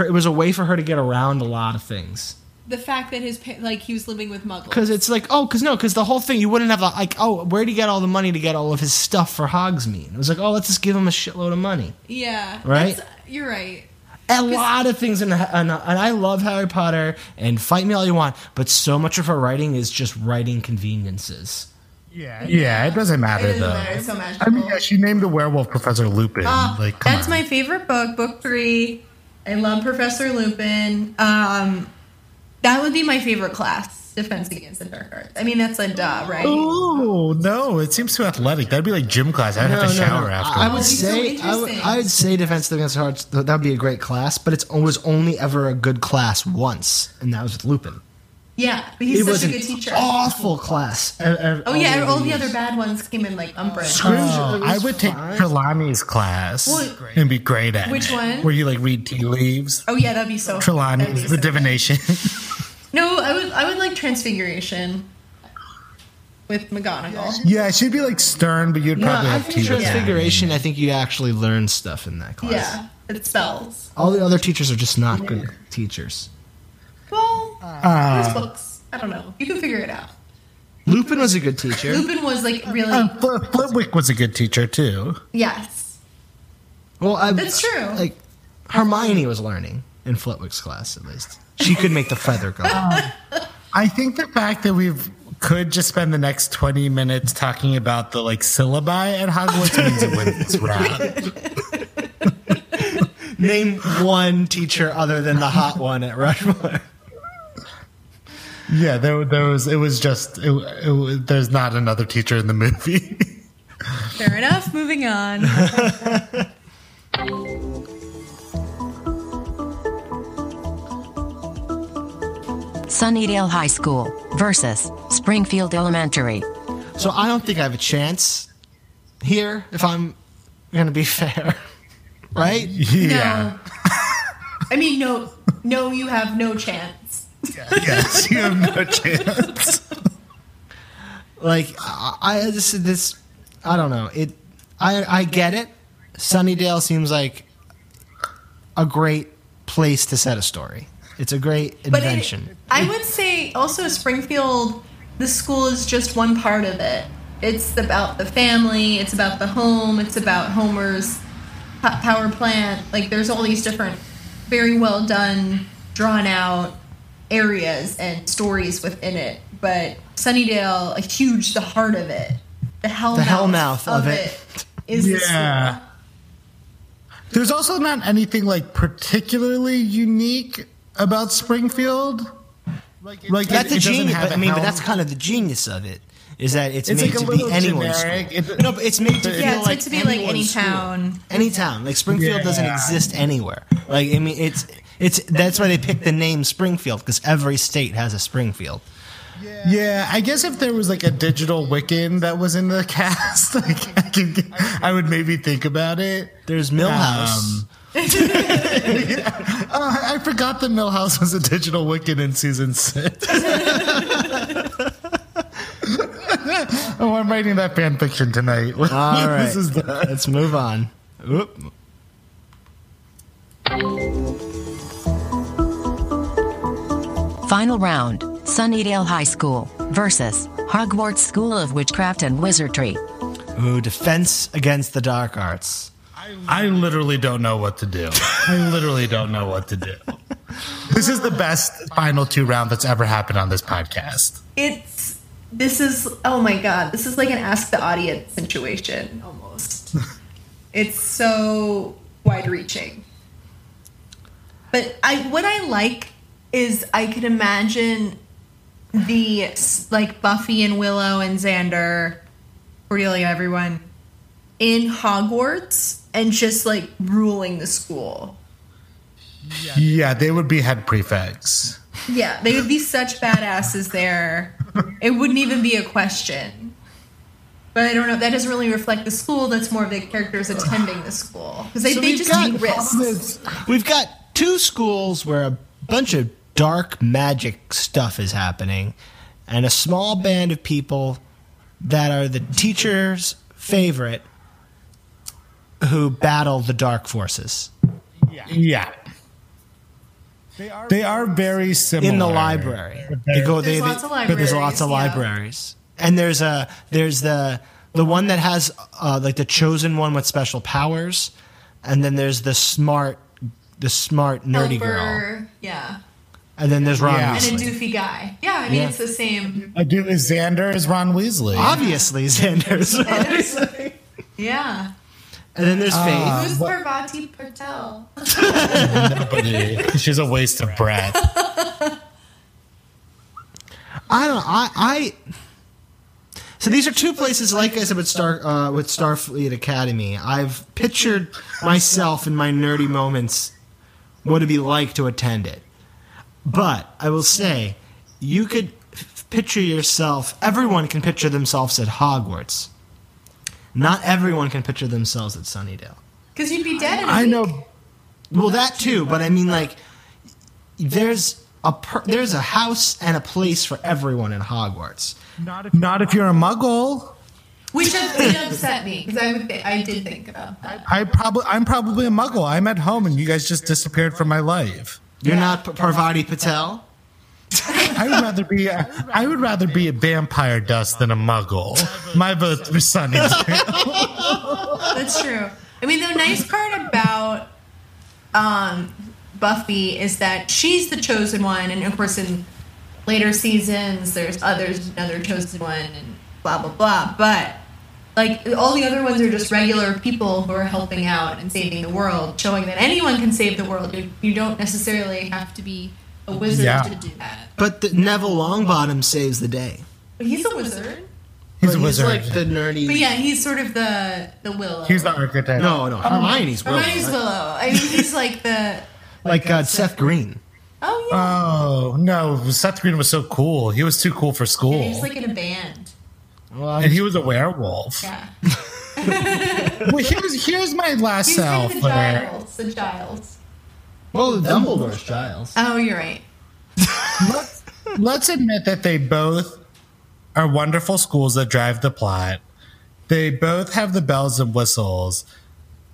it was a way for her to get around a lot of things. The fact that his like he was living with muggles. Because it's like, oh, because no, because the whole thing, you wouldn't have, like, oh, where'd he get all the money to get all of his stuff for Hogsmeade? It was like, oh, let's just give him a shitload of money. yeah, Right? That's- You're right. A lot of things, in, and, and I love Harry Potter, and fight me all you want, but so much of her writing is just writing conveniences. Yeah, yeah, it doesn't matter It doesn't though. matter. It's so I mean, yeah, she named the werewolf Professor Lupin. Ah, like, come that's on. my favorite book, book three. I love Professor Lupin. Um, that would be my favorite class, Defense Against the Dark Arts. I mean, that's a duh, right? Oh no, it seems too athletic. That'd be like gym class. I'd have to shower after. I Oh, would it'd so say I would. I would say Defense Against the Arts. That would be a great class, but it's, it was only ever a good class once, and that was with Lupin. Yeah, but he's it such was a good teacher. awful class. Uh, uh, Oh yeah, all the other bad ones came in like Umbridge. Scrooge, Oh, I would take fine. Trelawney's class Well, and be great at Which it. one? Where you like read tea leaves. Oh yeah, that'd be so. that'd be so the good. divination. No, I would. I would like Transfiguration with McGonagall. yeah, she'd be like stern, but you'd probably I have think tea with her. Transfiguration. I think you actually learn stuff in that class. Yeah, it spells. All the other teachers are just not good teachers. Well, Uh, there's books. I don't know. You can figure it out. Lupin was a good teacher. Lupin was like really. Uh, Fl- Flitwick was a good teacher too. yes. Well, I, That's true. Like Hermione was learning in Flitwick's class, at least. She could make the feather go. I think the fact that we've could just spend the next twenty minutes talking about the like syllabi at Hogwarts means it wins this round. Name one teacher other than the hot one at Rushmore. Yeah, there, there was. It was just. It, it, there's not another teacher in the movie. Fair enough. Moving on. Sunnydale High School versus Springfield Elementary. So I don't think I have a chance here, if I'm going to be fair. Right? yeah. No. I mean, no, no, you have no chance. yes, you have no chance. Like, I, I this, this, I don't know. It, I, I get it. Sunnydale seems like a great place to set a story. It's a great But it, invention. I would say also Springfield, the school is just one part of it. It's about the family, it's about the home, it's about Homer's power plant. Like there's all these different, very well done, drawn out areas and stories within it. But Sunnydale, a huge, the heart of it, the hellmouth, hellmouth of it. is the school. Yeah. There's also not anything like particularly unique about Springfield. Like, like that's it, the it genius. have But, I a mean, but that's kind of the genius of it. Is that it's, It's made like to be little anyone's generic. school. It- no, but it's made to feel it's like to be like any anyone's school. town. Any town. Like Springfield doesn't Yeah. exist anywhere. Like I mean, it's it's that's why they picked the name Springfield because every state has a Springfield. Yeah, I guess if there was like a digital Wiccan that was in the cast, like, I, can, I would maybe think about it. There's Milhouse. Um, Oh, I forgot that Milhouse was a digital Wiccan in season six. oh, I'm writing that fan fiction tonight. All right, this is the, let's move on. Oop. Final round Sunnydale High School versus Hogwarts School of Witchcraft and Wizardry. Ooh, defense against the dark arts. I literally don't know what to do. I literally don't know what to do. This is the best final two round that's ever happened on this podcast. it's this is oh my god this is like an ask the audience situation almost it's so wide reaching but i what i like is i could imagine the like buffy and willow and xander cordelia everyone in hogwarts and just like ruling the school Yeah, they would be head prefects. Yeah, they would be such badasses there. It wouldn't even be a question. But I don't know. That doesn't really reflect the school. That's more of the characters attending the school because they, So they just got- take risks. We've got two schools where a bunch of dark magic stuff is happening, and a small band of people that are the teacher's favorite who battle the dark forces Yeah. Yeah. They are they are very similar in the library. They go. There's they- lots of but there's lots of libraries, yeah. libraries, and there's a there's the the one that has uh, like the chosen one with special powers, and then there's the smart the smart nerdy girl, Yeah. and then there's Ron Yeah. And a doofy guy. Yeah, I mean, Yeah. it's the same. I do Xander is Ron Weasley. Obviously, Xander's. Yeah. And then there's Faith. Who's Parvati Patil? Nobody. She's a waste of breath. I don't. I. I so these are two places, like I said, with Star uh, with Starfleet Academy. I've pictured myself in my nerdy moments what it'd be like to attend it. But I will say, you could f- picture yourself. Everyone can picture themselves at Hogwarts. Not everyone can picture themselves at Sunnydale. Because you'd be dead in a I week. know. Well, that too, but I mean, like, there's a per- there's a house and a place for everyone in Hogwarts. Not if you're a muggle. Which up- upset me because I, th- I did think about that. I probably I'm probably a muggle. I'm at home and you guys just disappeared from my life. You're not P- Parvati Patil. I would rather be a, I would rather be a vampire dust than a muggle. My vote for Sunnydale. That's true. I mean, the nice part about um, Buffy is that she's the chosen one, and of course, in later seasons, there's others, another chosen one, and blah blah blah. But like all the other ones are just regular people who are helping out and saving the world, showing that anyone can save the world. You, you don't necessarily have to be a wizard Yeah. to do that. But the, Neville Longbottom saves the day. But he's a wizard. He's But a wizard. like the nerdy. But yeah, he's sort of the the willow. He's the architect. no, no, Hermione's Willow. Hermione's willow. I mean, he's like the. Like uh, Seth Green. Oh yeah. Oh no, Seth Green was so cool. He was too cool for school, He's like in a band. Well, and he was a werewolf. Yeah. Well, here's here's my last He's kind self. of the Giles. The Giles. Well, Dumbledore's Giles. Oh, you're right. let's, let's admit that they both are wonderful schools that drive the plot. They both have the bells and whistles,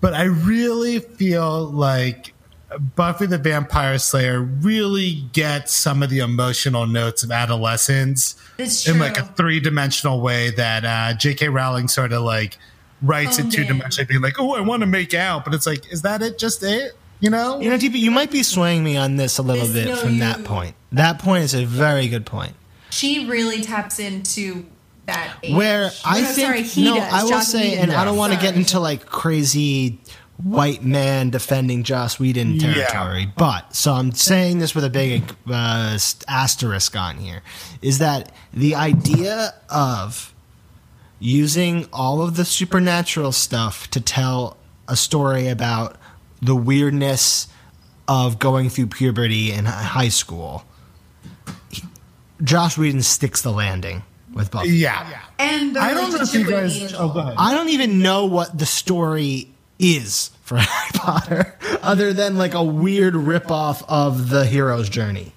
but I really feel like Buffy the Vampire Slayer really gets some of the emotional notes of adolescence It's in like a three dimensional way that uh, J.K. Rowling sort of like writes it two in. dimensionally, being like, "Oh, I want to make out," but it's like, is that it? Just it? You know? You know, DP, you might be swaying me on this a little This- bit no, from you- that point. That point is a very good point. she really taps into that age. Where I No, think sorry, he no, does. I will Joss say, Whedon and I don't want to get into like crazy white man defending Joss Whedon Yeah. territory, but so I'm saying this with a big uh, asterisk on here, is that the idea of using all of the supernatural stuff to tell a story about the weirdness of going through puberty in high school. he- Joss Whedon sticks the landing with Buffy. Yeah. and the I don't know if you guys. Oh, go ahead. I don't even know what the story is for Harry Potter, other than like a weird ripoff of the hero's journey.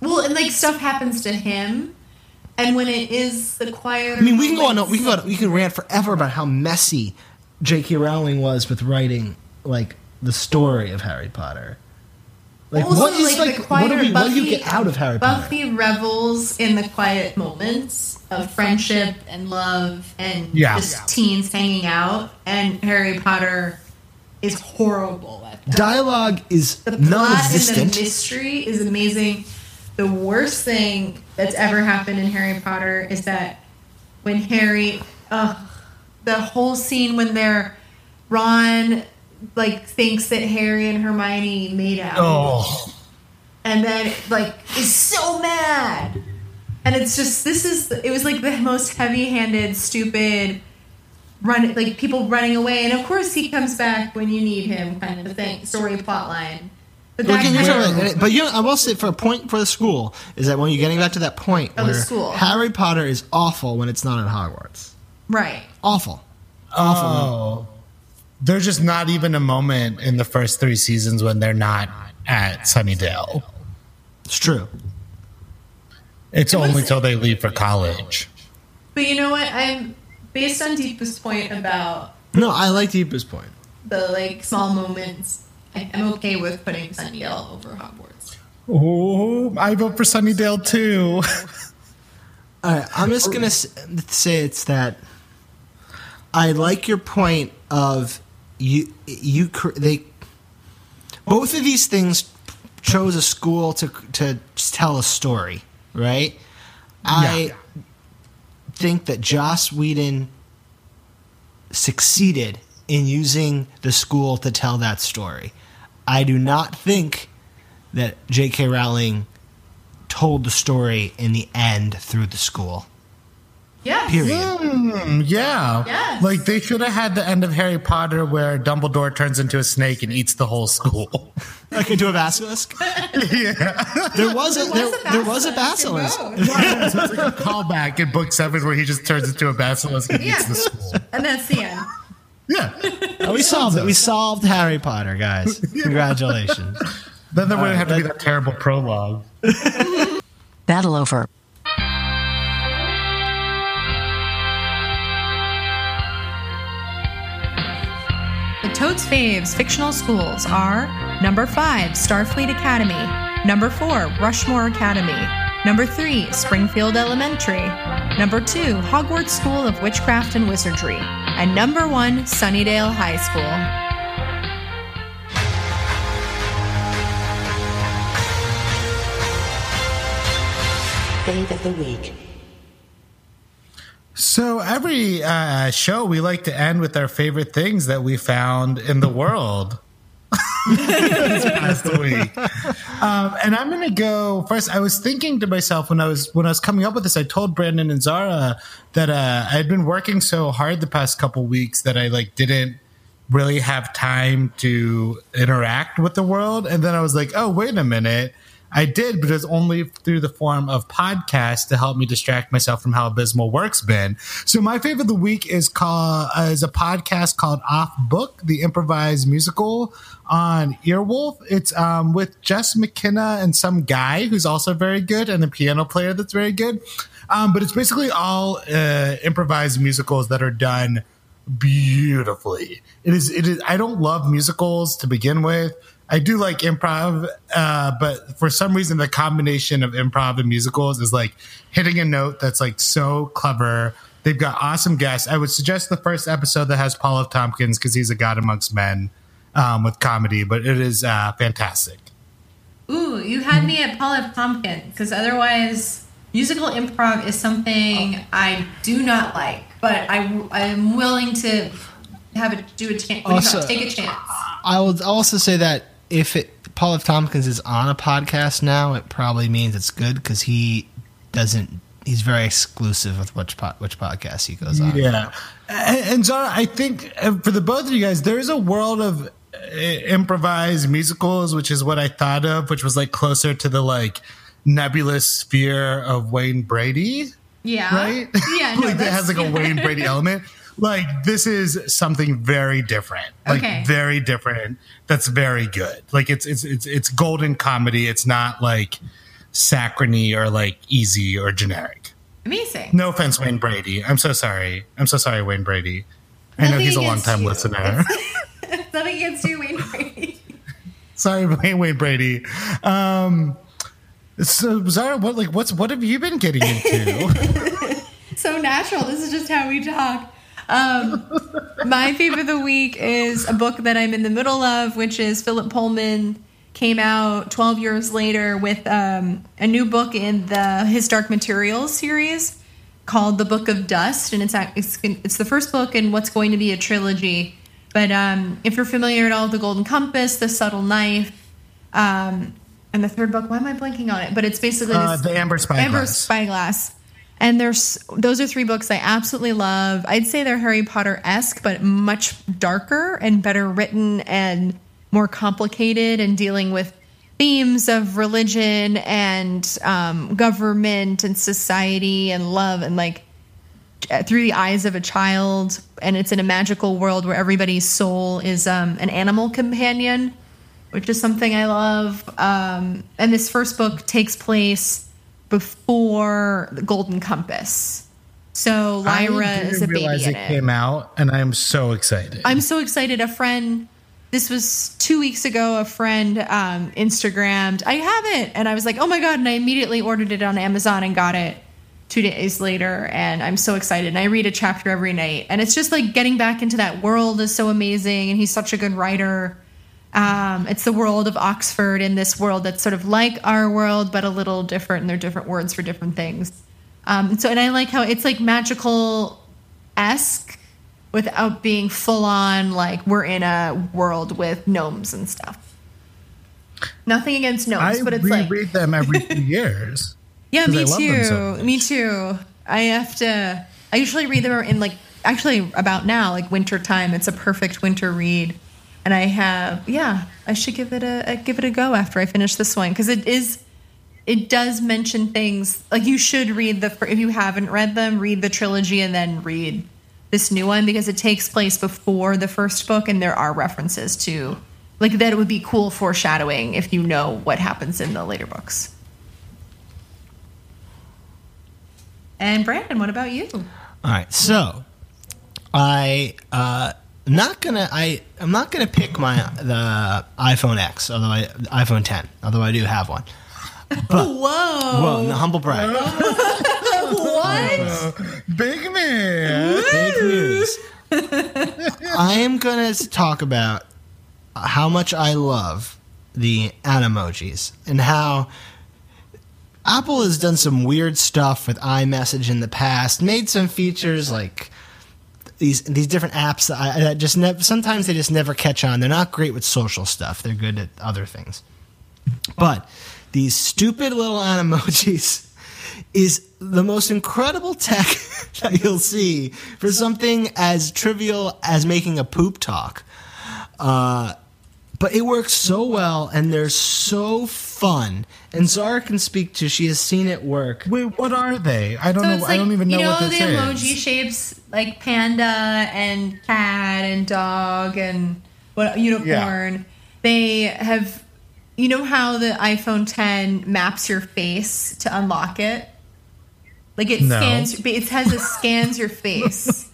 Well, and like stuff happens to him, and when it is the quieter. I mean, we can go on. moments- We can go. On, we can rant forever about how messy J.K. Rowling was with writing like the story of Harry Potter. Like, Also, what is like, like? the what, do we, quieter what do you get out of Harry Potter? Buffy revels in the quiet moments of friendship and love and Yeah. just Yeah. teens hanging out, and Harry Potter is horrible at that. Dialogue is The plot non-existent. the mystery is amazing. The worst thing that's ever happened in Harry Potter is that when Harry, uh, the whole scene when they're Ron like thinks that Harry and Hermione made out Oh. and then like is so mad and it's just this is it was like the most heavy-handed stupid run like people running away and of course he comes back when you need him kind of thing story plot line but Well, again, kind you're right. But you know, I will say for a point for the school is that when you're getting back to that point Oh, the where school. Harry Potter is awful when it's not at Hogwarts. right Awful. Oh. There's just not even a moment in the first three seasons when they're not at Sunnydale. It's true. It's only till they leave for college. But you know what? I'm based on Deepest point about No, I like Deepest Point. the like small moments. I, I'm okay with putting Sunnydale over Hogwarts. Oh, I vote for Sunnydale too. All right, I'm just gonna say it's that I like your point of you you they both of these things chose a school to to tell a story, right? I think that Joss Whedon succeeded in using the school to tell that story. I do not think that J.K. Rowling told the story in the end through the school. Yes. Period. Hmm, yeah. Yes. Like they should have had the end of Harry Potter where Dumbledore turns into a snake and eats the whole school. Like into a basilisk. yeah. There was a there, What's a there was a basilisk basilisk. in both? so it's like a callback in book seven where he just turns into a basilisk and Yeah. eats the school. And that's the end. Yeah. We solved it. We solved Harry Potter, guys. Congratulations. Then there would have to be that terrible prologue. Battle over. The Totes Faves fictional schools are number 5, Starfleet Academy, number 4, Rushmore Academy, number 3, Springfield Elementary, number 2, Hogwarts School of Witchcraft and Wizardry, and number 1, Sunnydale High School. Fave of the week. So every uh, show we like to end with our favorite things that we found in the world. this past week, um, and I'm gonna go first. I was thinking to myself when I was when I was coming up with this. I told Brandon and Zara that uh, I had been working so hard the past couple weeks that I like didn't really have time to interact with the world. And then I was like, oh wait a minute. I did, but it's only through the form of podcasts to help me distract myself from how abysmal work's been. So my favorite of the week is called uh, is a podcast called Off Book, the improvised musical on Earwolf. It's um, with Jess McKenna and some guy who's also very good and a piano player that's very good. Um, but it's basically all uh, improvised musicals that are done beautifully. It is. It is. I don't love musicals to begin with. I do like improv, uh, but for some reason, the combination of improv and musicals is like hitting a note that's like so clever. They've got awesome guests. I would suggest the first episode that has Paul F. Tompkins because he's a god amongst men um, with comedy, but it is uh, fantastic. Ooh, you had me at Paul F. Tompkins because otherwise, musical improv is something I do not like, but I I'm willing to have it do a chance. Also- take a chance. I will also say that if it Paul F. Tompkins is on a podcast now, it probably means it's good because he doesn't. He's very exclusive with which po- which podcast he goes on. Yeah, and, and Zara, I think uh, for the both of you guys, there is a world of uh, improvised musicals, which is what I thought of, which was like closer to the like nebulous sphere of Wayne Brady, Yeah. right? Yeah. No, like that has like a Wayne Brady element. Like this is something very different, like Okay. very different. That's very good. Like it's it's it's it's golden comedy. It's not like saccharine or like easy or generic. Amazing. No offense, Wayne Brady. I'm so sorry. I'm so sorry, Wayne Brady. I know he's a long time listener. Nothing against you, Wayne Brady. sorry, Wayne, Wayne Brady. Um, so Zara, what like what's what have you been getting into? so natural. This is just how we talk. Um, my favorite of the week is a book that I'm in the middle of, which is Philip Pullman came out 12 years later with um, a new book in the His Dark Materials series called The Book of Dust, and it's it's, it's the first book in what's going to be a trilogy. But um, if you're familiar at all with The Golden Compass, The Subtle Knife, um, and the third book, why am I blanking on it? But it's basically Uh, the Amber Spyglass. Amber Spyglass. And there's those are three books I absolutely love. I'd say they're Harry Potter esque, but much darker and better written and more complicated and dealing with themes of religion and um, government and society and love and like through the eyes of a child. And it's in a magical world where everybody's soul is um, an animal companion, which is something I love. Um, and this first book takes place before the Golden Compass. So Lyra is a baby realize it it. came out, and I am so excited. I'm so excited. A friend, this was two weeks ago, a friend um, Instagrammed, I have it. And I was like, oh my God. And I immediately ordered it on Amazon and got it two days later. And I'm so excited. And I read a chapter every night. And it's just like getting back into that world is so amazing. And he's such a good writer. Um, it's the world of Oxford in this world that's sort of like our world, but a little different. And they're different words for different things. Um, and so, and I like how it's like magical esque without being full on like we're in a world with gnomes and stuff. Nothing against gnomes, I but it's like I read them every few years. yeah, me too. so me too. I have to. I usually read them in like actually about now, like winter time. It's a perfect winter read, and I have yeah. I should give it a, a give it a go after I finish this one because it is. It does mention things like you should read the if you haven't read them, read the trilogy and then read this new one because it takes place before the first book and there are references to like that it would be cool foreshadowing if you know what happens in the later books. And Brandon, what about you? All right, so I uh, not gonna I I'm not gonna pick my the iPhone X, although I iPhone 10, although I do have one. Whoa! Whoa, no, humble brag, What? Big man. big news. I am gonna talk about how much I love the animojis and how Apple has done some weird stuff with iMessage in the past, made some features like these these different apps that, I, that just. Sometimes they just never catch on. They're not great with social stuff. They're good at other things. But these stupid little animojis is the most incredible tech that you'll see for something as trivial as making a poop talk. Uh, but it works so well, and they're so fun. And Zara can speak to. She has seen it work. Wait, what are they? I don't So know. it's I don't even know, you know what the emoji is. shapes like panda and cat and dog and what unicorn. They have you know how the iPhone 10 maps your face to unlock it? Like it No. scans it has a scans your face.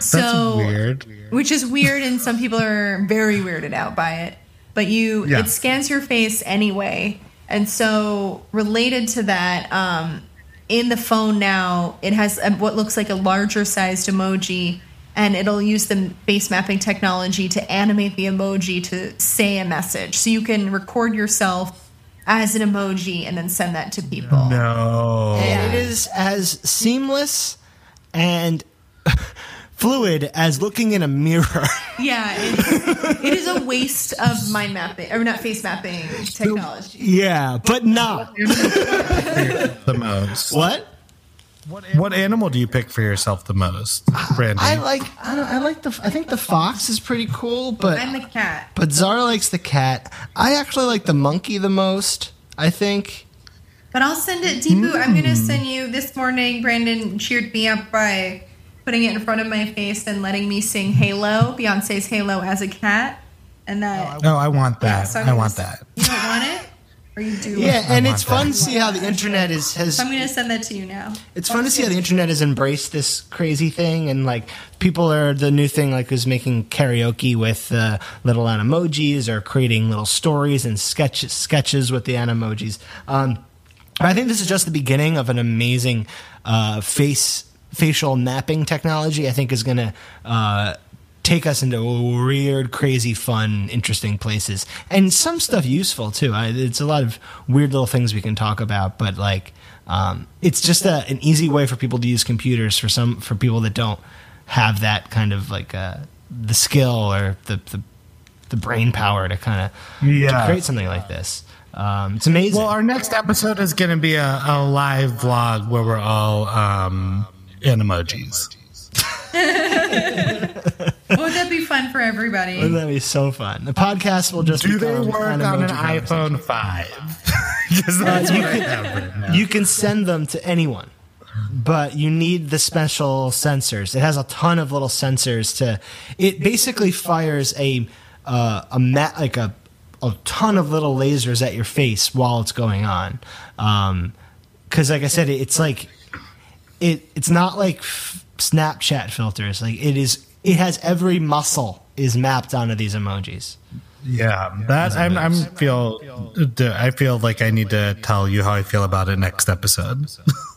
so weird. which is weird and some people are very weirded out by it but you Yeah. it scans your face anyway and so related to that um, in the phone now it has a, what looks like a larger sized emoji and it'll use the face mapping technology to animate the emoji to say a message so you can record yourself as an emoji and then send that to people No. And it is as seamless and fluid as looking in a mirror. yeah it's, it is a waste of mind mapping or not face mapping technology yeah, but not. the most. What? What animal do you pick for yourself the most, Brandon? I like. I, don't, I like the. I think the fox is pretty cool, but I'm the cat but Zara likes the cat. I actually like the monkey the most. I think. But I'll send it, Deepu. I'm Hmm. going to send you this morning. Brandon cheered me up by putting it in front of my face and letting me sing Halo, Beyonce's Halo as a cat. And that. oh, I want yeah, that. so I'm I gonna want that. You don't want it? Or you do? Yeah, and it's fun that. to see how the internet is has. So I'm going to send that to you now. It's fun to see how the internet has embraced this crazy thing, and like people are the new thing, like who's making karaoke with uh, little animojis or creating little stories and sketches sketches with the animojis. Um, but I think this is just the beginning of an amazing uh, face facial mapping technology. I think is going to. Uh, Take us into weird, crazy, fun, interesting places, and some stuff useful too. I, it's a lot of weird little things we can talk about, but like um, it's just a, an easy way for people to use computers for some for people that don't have that kind of like uh, the skill or the, the the brain power to kind of Yeah. create something like this. Um, it's amazing. Well, our next episode is going to be a, a live vlog where we're all um, animojis. Would that be fun for everybody? Wouldn't that be so fun? The podcast will just Do they become work on an iPhone 5? Because that's what I have right. You can send them to anyone, but you need the special sensors. It has a ton of little sensors to. It basically fires a uh, a mat like a a ton of little lasers at your face while it's going on. Um, because like I said, it's like it. It's not like f- Snapchat filters. Like it is. It has every muscle is mapped onto these emojis. Yeah, that I'm, I'm feel. I feel like I need to tell you how I feel about it next episode.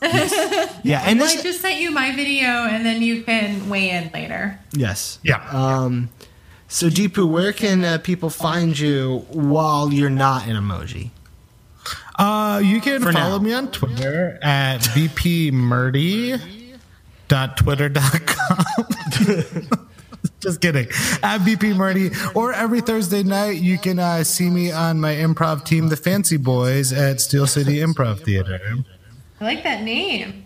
Yeah, and Well, I just sent you my video, and then you can weigh in later. yes. Yeah. Um. So Deepu, where can uh, people find you while you're not an emoji? Uh, you can For follow now. me on Twitter at bpmurdy.twitter.com. Just kidding. At BP Murdy. Or every Thursday night, you can uh, see me on my improv team, the Fancy Boys, at Steel City Improv Theater. I like that name.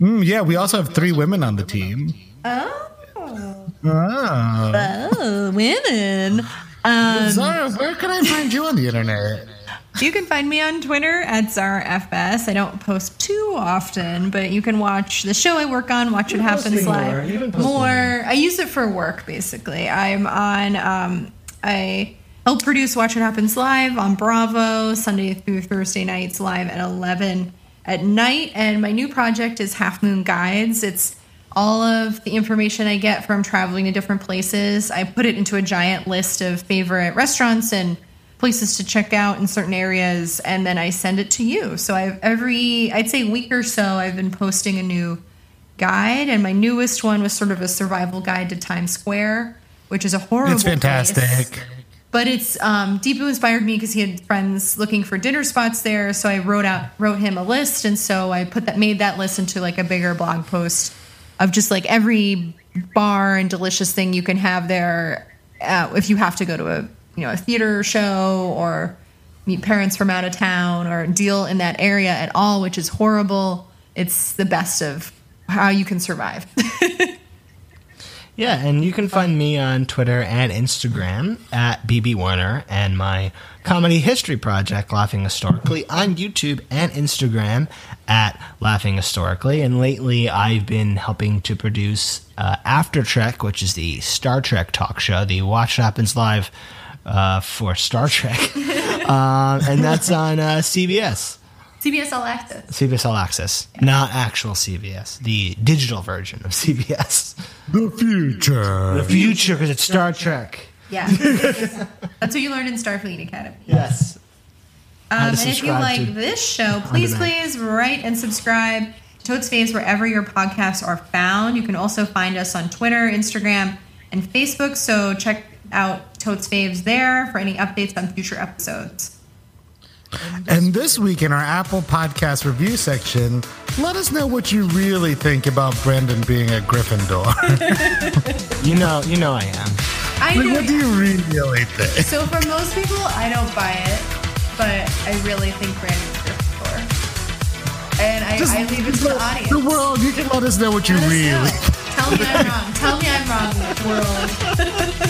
Mm, yeah, we also have three women on the team. Oh, Oh. oh women. Um, Zara, where can I find you on the internet? You can find me on Twitter at ZaraFS. I don't post too often, but you can watch the show I work on, Watch What Happens posting more. Live. Posting More. I use it for work, basically. I'm on, um, I help produce Watch What Happens Live on Bravo, Sunday through Thursday nights, live at 11 at night. And my new project is Half Moon Guides. It's all of the information I get from traveling to different places. I put it into a giant list of favorite restaurants and places to check out in certain areas and then I send it to you. So I've every I'd say week or so I've been posting a new guide and my newest one was sort of a survival guide to Times Square, which is a horrible It's fantastic. place. But it's um, Deepu inspired me because he had friends looking for dinner spots there. So I wrote out wrote him a list, and so I put that made that list into like a bigger blog post of just like every bar and delicious thing you can have there uh, if you have to go to a you know a theater show or meet parents from out of town or deal in that area at all, which is horrible. It's the best of how you can survive. Yeah, and you can find me on Twitter and Instagram at BB Warner and my comedy history project, Laughing Historically, on YouTube and Instagram at Laughing Historically. And lately, I've been helping to produce uh, After Trek, which is the Star Trek talk show, the Watch Happens Live uh, for Star Trek. um, and that's on uh, CBS. CBS All Access. CBS All Access, not actual CBS, the digital version of CBS. The future. The future, because it's Star Trek. Yeah. That's what you learned in Starfleet Academy. Yes. Um, and if you like this show, please, please write and subscribe to Totes Faves wherever your podcasts are found. You can also find us on Twitter, Instagram, and Facebook. So check out Totes Faves there for any updates on future episodes. And this week in our Apple Podcast review section, let us know what you really think about Brandon being a Gryffindor. You know, you know I am. I Like, know. what do you really think? so for most people, I don't buy it, but I really think Brandon's Gryffindor. And I, I leave it to the audience. The world, you can let us know what you really. Tell me I'm wrong. Tell me I'm wrong, world.